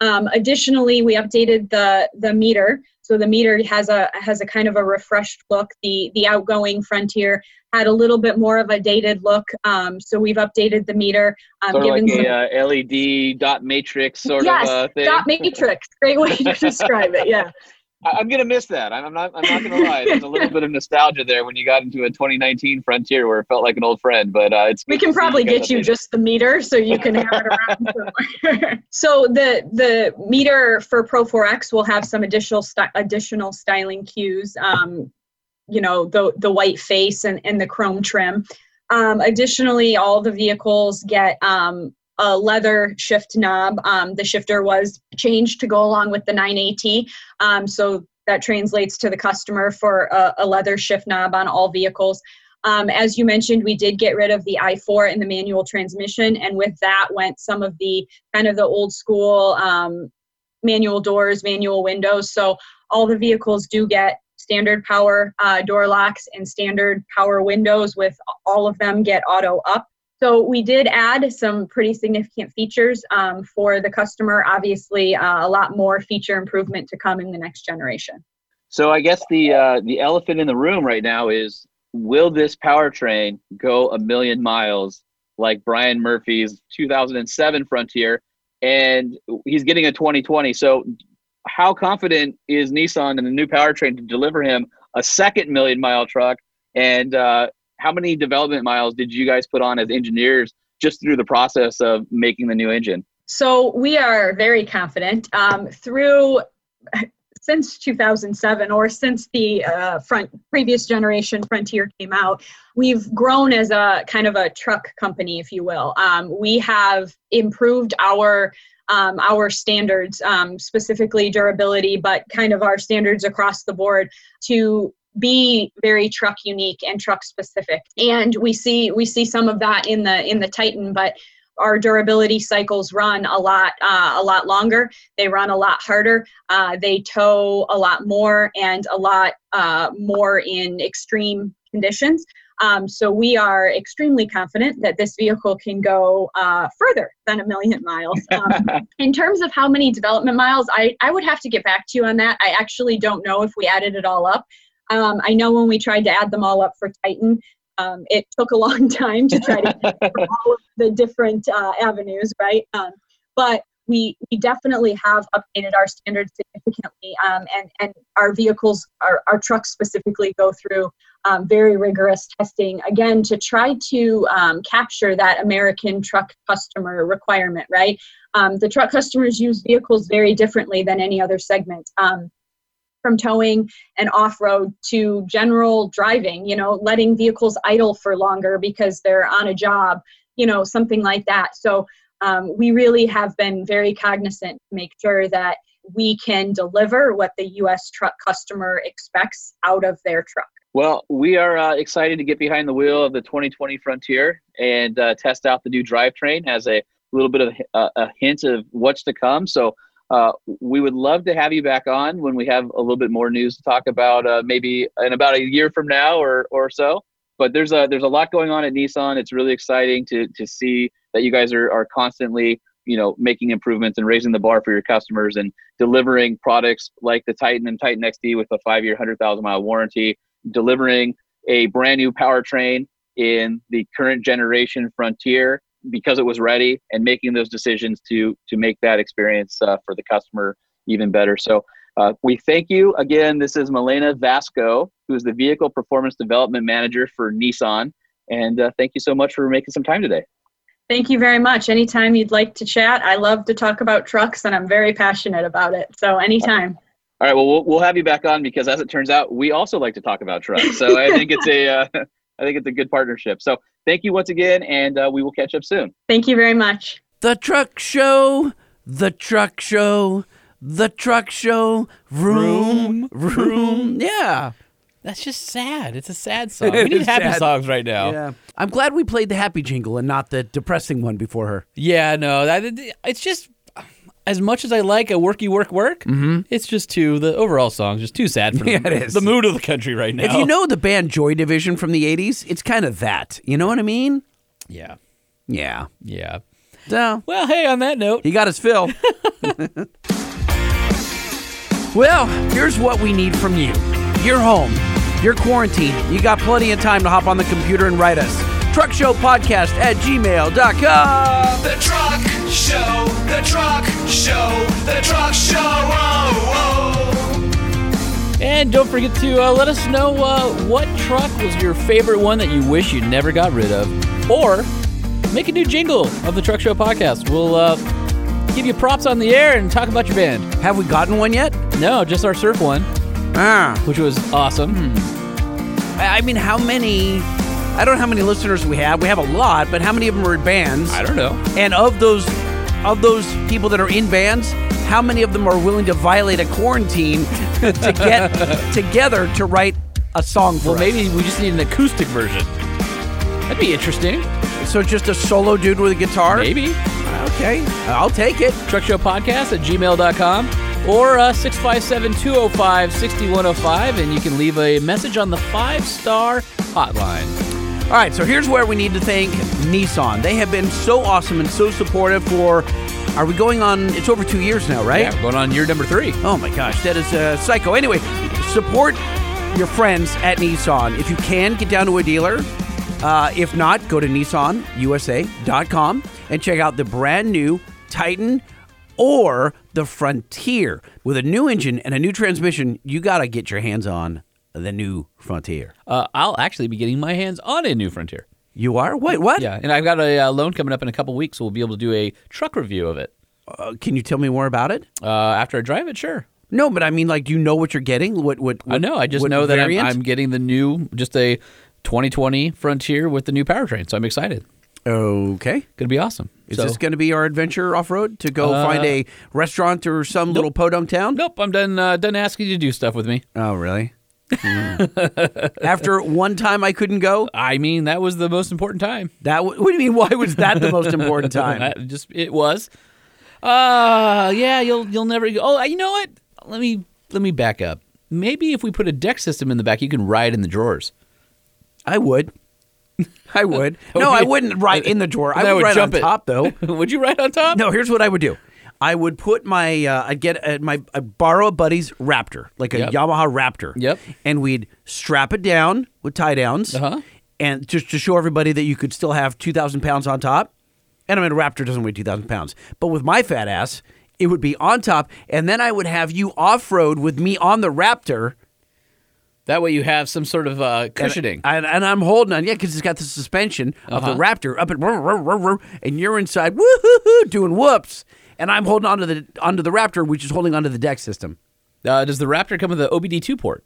Um, additionally, we updated the the meter. So the meter has a has a kind of a refreshed look. The the outgoing Frontier had a little bit more of a dated look. Um, so we've updated the meter.
Um, sort of like some, a uh, LED dot matrix sort
yes,
of uh, thing.
dot matrix. Great way to describe it. Yeah.
I'm gonna miss that. I'm not. I'm not gonna lie. There's a little bit of nostalgia there when you got into a 2019 Frontier where it felt like an old friend. But uh, it's.
We can probably get you just the meter so you can have it around so the the meter for Pro 4X will have some additional st- additional styling cues. Um, you know the the white face and, and the chrome trim. Um, additionally, all the vehicles get um, a leather shift knob. Um, the shifter was changed to go along with the 9AT. Um, so that translates to the customer for a, a leather shift knob on all vehicles. Um, as you mentioned, we did get rid of the i4 and the manual transmission, and with that went some of the kind of the old school um, manual doors, manual windows. So all the vehicles do get standard power uh, door locks and standard power windows, with all of them get auto up. So we did add some pretty significant features um, for the customer. Obviously, uh, a lot more feature improvement to come in the next generation.
So I guess the uh, the elephant in the room right now is will this powertrain go a million miles like Brian Murphy's 2007 Frontier? And he's getting a 2020. So how confident is Nissan in the new powertrain to deliver him a second million mile truck? And uh, how many development miles did you guys put on as engineers just through the process of making the new engine?
So we are very confident um, through since 2007 or since the uh, front previous generation Frontier came out, we've grown as a kind of a truck company, if you will. Um, we have improved our um, our standards, um, specifically durability, but kind of our standards across the board to be very truck unique and truck specific and we see we see some of that in the in the titan but our durability cycles run a lot uh, a lot longer they run a lot harder uh, they tow a lot more and a lot uh, more in extreme conditions um, so we are extremely confident that this vehicle can go uh, further than a million miles. Um, in terms of how many development miles, I, I would have to get back to you on that. I actually don't know if we added it all up. Um, I know when we tried to add them all up for Titan, um, it took a long time to try to get all of the different uh, avenues, right? Um, but we, we definitely have updated our standards significantly, um, and, and our vehicles, our, our trucks specifically, go through um, very rigorous testing, again, to try to um, capture that American truck customer requirement, right? the truck customers use vehicles very differently than any other segment from towing and off road to general driving, you know, letting vehicles idle for longer because they're on a job, you know, something like that. So um, we really have been very cognizant to make sure that we can deliver what the U.S. truck customer expects out of their truck.
Well, we are uh, excited to get behind the wheel of the 2020 Frontier and uh, test out the new drivetrain as a little bit of a, a hint of what's to come. So uh, we would love to have you back on when we have a little bit more news to talk about, uh, maybe in about a year from now or or so. But there's a there's a lot going on at Nissan. It's really exciting to to see that you guys are are constantly you know making improvements and raising the bar for your customers and delivering products like the Titan and Titan XD with a five year, hundred thousand mile warranty, delivering a brand new powertrain in the current generation Frontier because it was ready and making those decisions to to make that experience uh, for the customer even better. So uh, we thank you again. This is Milena Vasco, who is the Vehicle Performance Development Manager for Nissan, and uh, thank you so much for making some time today.
Thank you very much. Anytime you'd like to chat, I love to talk about trucks, and I'm very passionate about it. So anytime.
All right. Well, we'll, we'll have you back on because, as it turns out, we also like to talk about trucks. So I think it's a uh, I think it's a good partnership. So thank you once again, and uh, we will catch up soon.
Thank you very much.
The truck show, the truck show, the truck show, room, room. Yeah.
That's just sad. It's a sad song. We need happy
sad.
songs right now.
Yeah. I'm glad we played the happy jingle and not the depressing one before her.
Yeah, no, that, it's just as much as I like a worky work work, mm-hmm. it's just too the overall song's just too sad for
Yeah,
the,
it is.
the mood of the country right now.
If you know the band Joy Division from the 80s, it's kind of that. You know what I mean?
yeah,
Yeah.
yeah.
So,
Well, hey, on that note,
he got his fill. well, here's what we need from you. You're home. You're quarantined. You got plenty of time to hop on the computer and write us. Truck Show Podcast at gmail.com.
The truck show, the truck show, the truck show. Oh, oh.
and don't forget to uh, let us know uh, what truck was your favorite one that you wish you never got rid of, or make a new jingle of the Truck Show Podcast. We'll uh, give you props on the air and talk about your band.
Have we gotten one yet?
No, just our surf one,
Ah.
which was awesome.
I I mean, how many? I don't know how many listeners we have. We have a lot, but how many of them are in bands?
I don't know.
And of those, of those people that are in bands, how many of them are willing to violate a quarantine to get together to write a song for
Well,
us?
maybe we just need an acoustic version. That'd be interesting.
So just a solo dude with a guitar?
Maybe.
Okay, I'll take it.
Truck Show Podcast at gmail.com or uh, 657 205 6105, and you can leave a message on the five star hotline.
All right, so here's where we need to thank Nissan. They have been so awesome and so supportive for. Are we going on? It's over two years now, right?
Yeah, going on year number three.
Oh my gosh, that is uh, psycho. Anyway, support your friends at Nissan. If you can, get down to a dealer. Uh, if not, go to nissanusa.com and check out the brand new Titan or the Frontier. With a new engine and a new transmission, you got to get your hands on the new Frontier.
Uh, I'll actually be getting my hands on a new Frontier.
You are? Wait, what?
Yeah, and I've got a uh, loan coming up in a couple weeks, so we'll be able to do a truck review of it.
Uh, can you tell me more about it?
Uh, after I drive it, sure.
No, but I mean, like, do you know what you're getting? What? What?
I know. I just know that I'm. I'm getting the new, just a 2020 Frontier with the new powertrain, so I'm excited.
Okay.
Gonna be awesome.
Is
So-
this to be our adventure off road to go
Uh,
find a restaurant or some little podunk town?
Nope, I'm done. Uh, done asking you to do stuff with me.
Oh, really? After one time I couldn't go.
I mean, that was the most important time.
That w- what do you mean? Why was that the most important time?
Just it was. Uh yeah, you'll you'll never go. Oh, you know what? Let me let me back up. Maybe if we put a deck system in the back, you can ride in the drawers.
I would. I would.
That
No, I wouldn't ride in the drawer. I would,
would
ride on top though.
Would you ride on top?
No, here's what I would do. I would put my uh, I'd get uh, my I'd borrow a buddy's Raptor, like a
Yep.
Yamaha Raptor.
Yep.
And we'd strap it down with tie downs.
Uh-huh.
And just to show everybody that you could still have two thousand pounds on top. And I mean, a Raptor doesn't weigh two thousand pounds, but with my fat ass, it would be on top, and then I would have you off road with me on the Raptor.
That way you have some sort of uh, cushioning.
And, and I'm holding on, yeah, because it's got the suspension of the
Uh-huh.
Raptor up at, and you're inside, woo doing whoops, and I'm holding onto the onto the Raptor, which is holding onto the deck system.
Uh, does the Raptor come with the OBD2 port?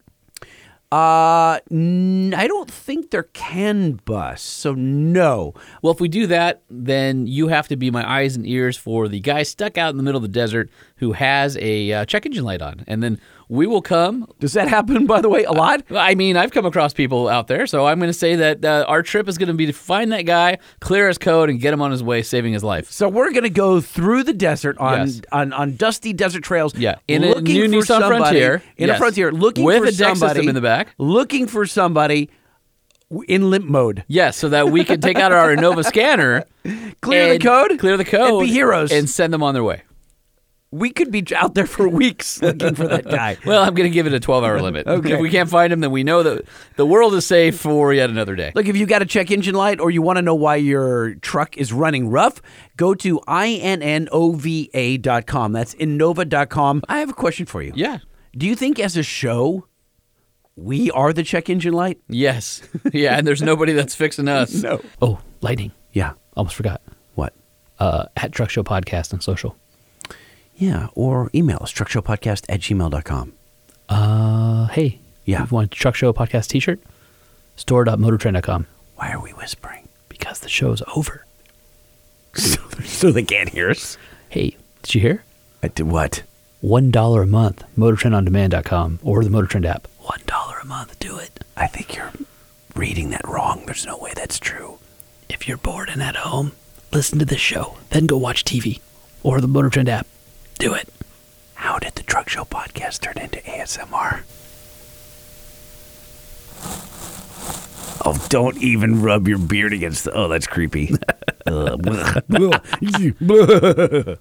Uh, n- I don't think there can bus, so no.
Well, if we do that, then you have to be my eyes and ears for the guy stuck out in the middle of the desert who has a uh, check engine light on, and then we will come.
Does that happen, by the way, a lot?
I mean, I've come across people out there, so I'm going to say that uh, our trip is going to be to find that guy, clear his code, and get him on his way, saving his life.
So we're gonna go through the desert on
Yes.
on, on dusty desert trails.
Yeah, in a new
for
Nissan
somebody-
Frontier.
In a Frontier, looking
With
for
a deck system
somebody
in the back.
looking for somebody in limp mode.
Yes, so that we can take out our Innova scanner,
Clear the code,
clear the code,
and be heroes.
and send them on their way.
We could be out there for weeks looking for that guy.
Well, I'm going to give it a 12 hour limit.
Okay.
If we can't find him, then we know that the world is safe for yet another day.
Look, if you got a check engine light or you want to know why your truck is running rough, go to innova.com. That's innova.com. I have a question for you.
Yeah.
Do you think as a show, we are the check engine light?
Yes. Yeah, and there's nobody that's fixing us.
No.
Oh, lightning.
Yeah.
Almost forgot.
What?
Uh, at Truck Show Podcast on social.
Yeah. Or email us, truckshowpodcast at gmail.com.
Uh, hey.
Yeah.
You want a Truck Show Podcast t shirt? Store.motortrend.com.
Why are we whispering?
Because the show's over.
so, so they can't hear us.
Hey, did you hear?
I did what?
$1 a month. MotorTrendOnDemand.com or the MotorTrend app. $1 a month. Do it.
I think you're reading that wrong. There's no way that's true.
If you're bored and at home, listen to this show. Then go watch TV or the MotorTrend app. Do it.
How did the Truck Show podcast turn into ASMR? Oh, don't even rub your beard against the. Oh, that's creepy. Uh,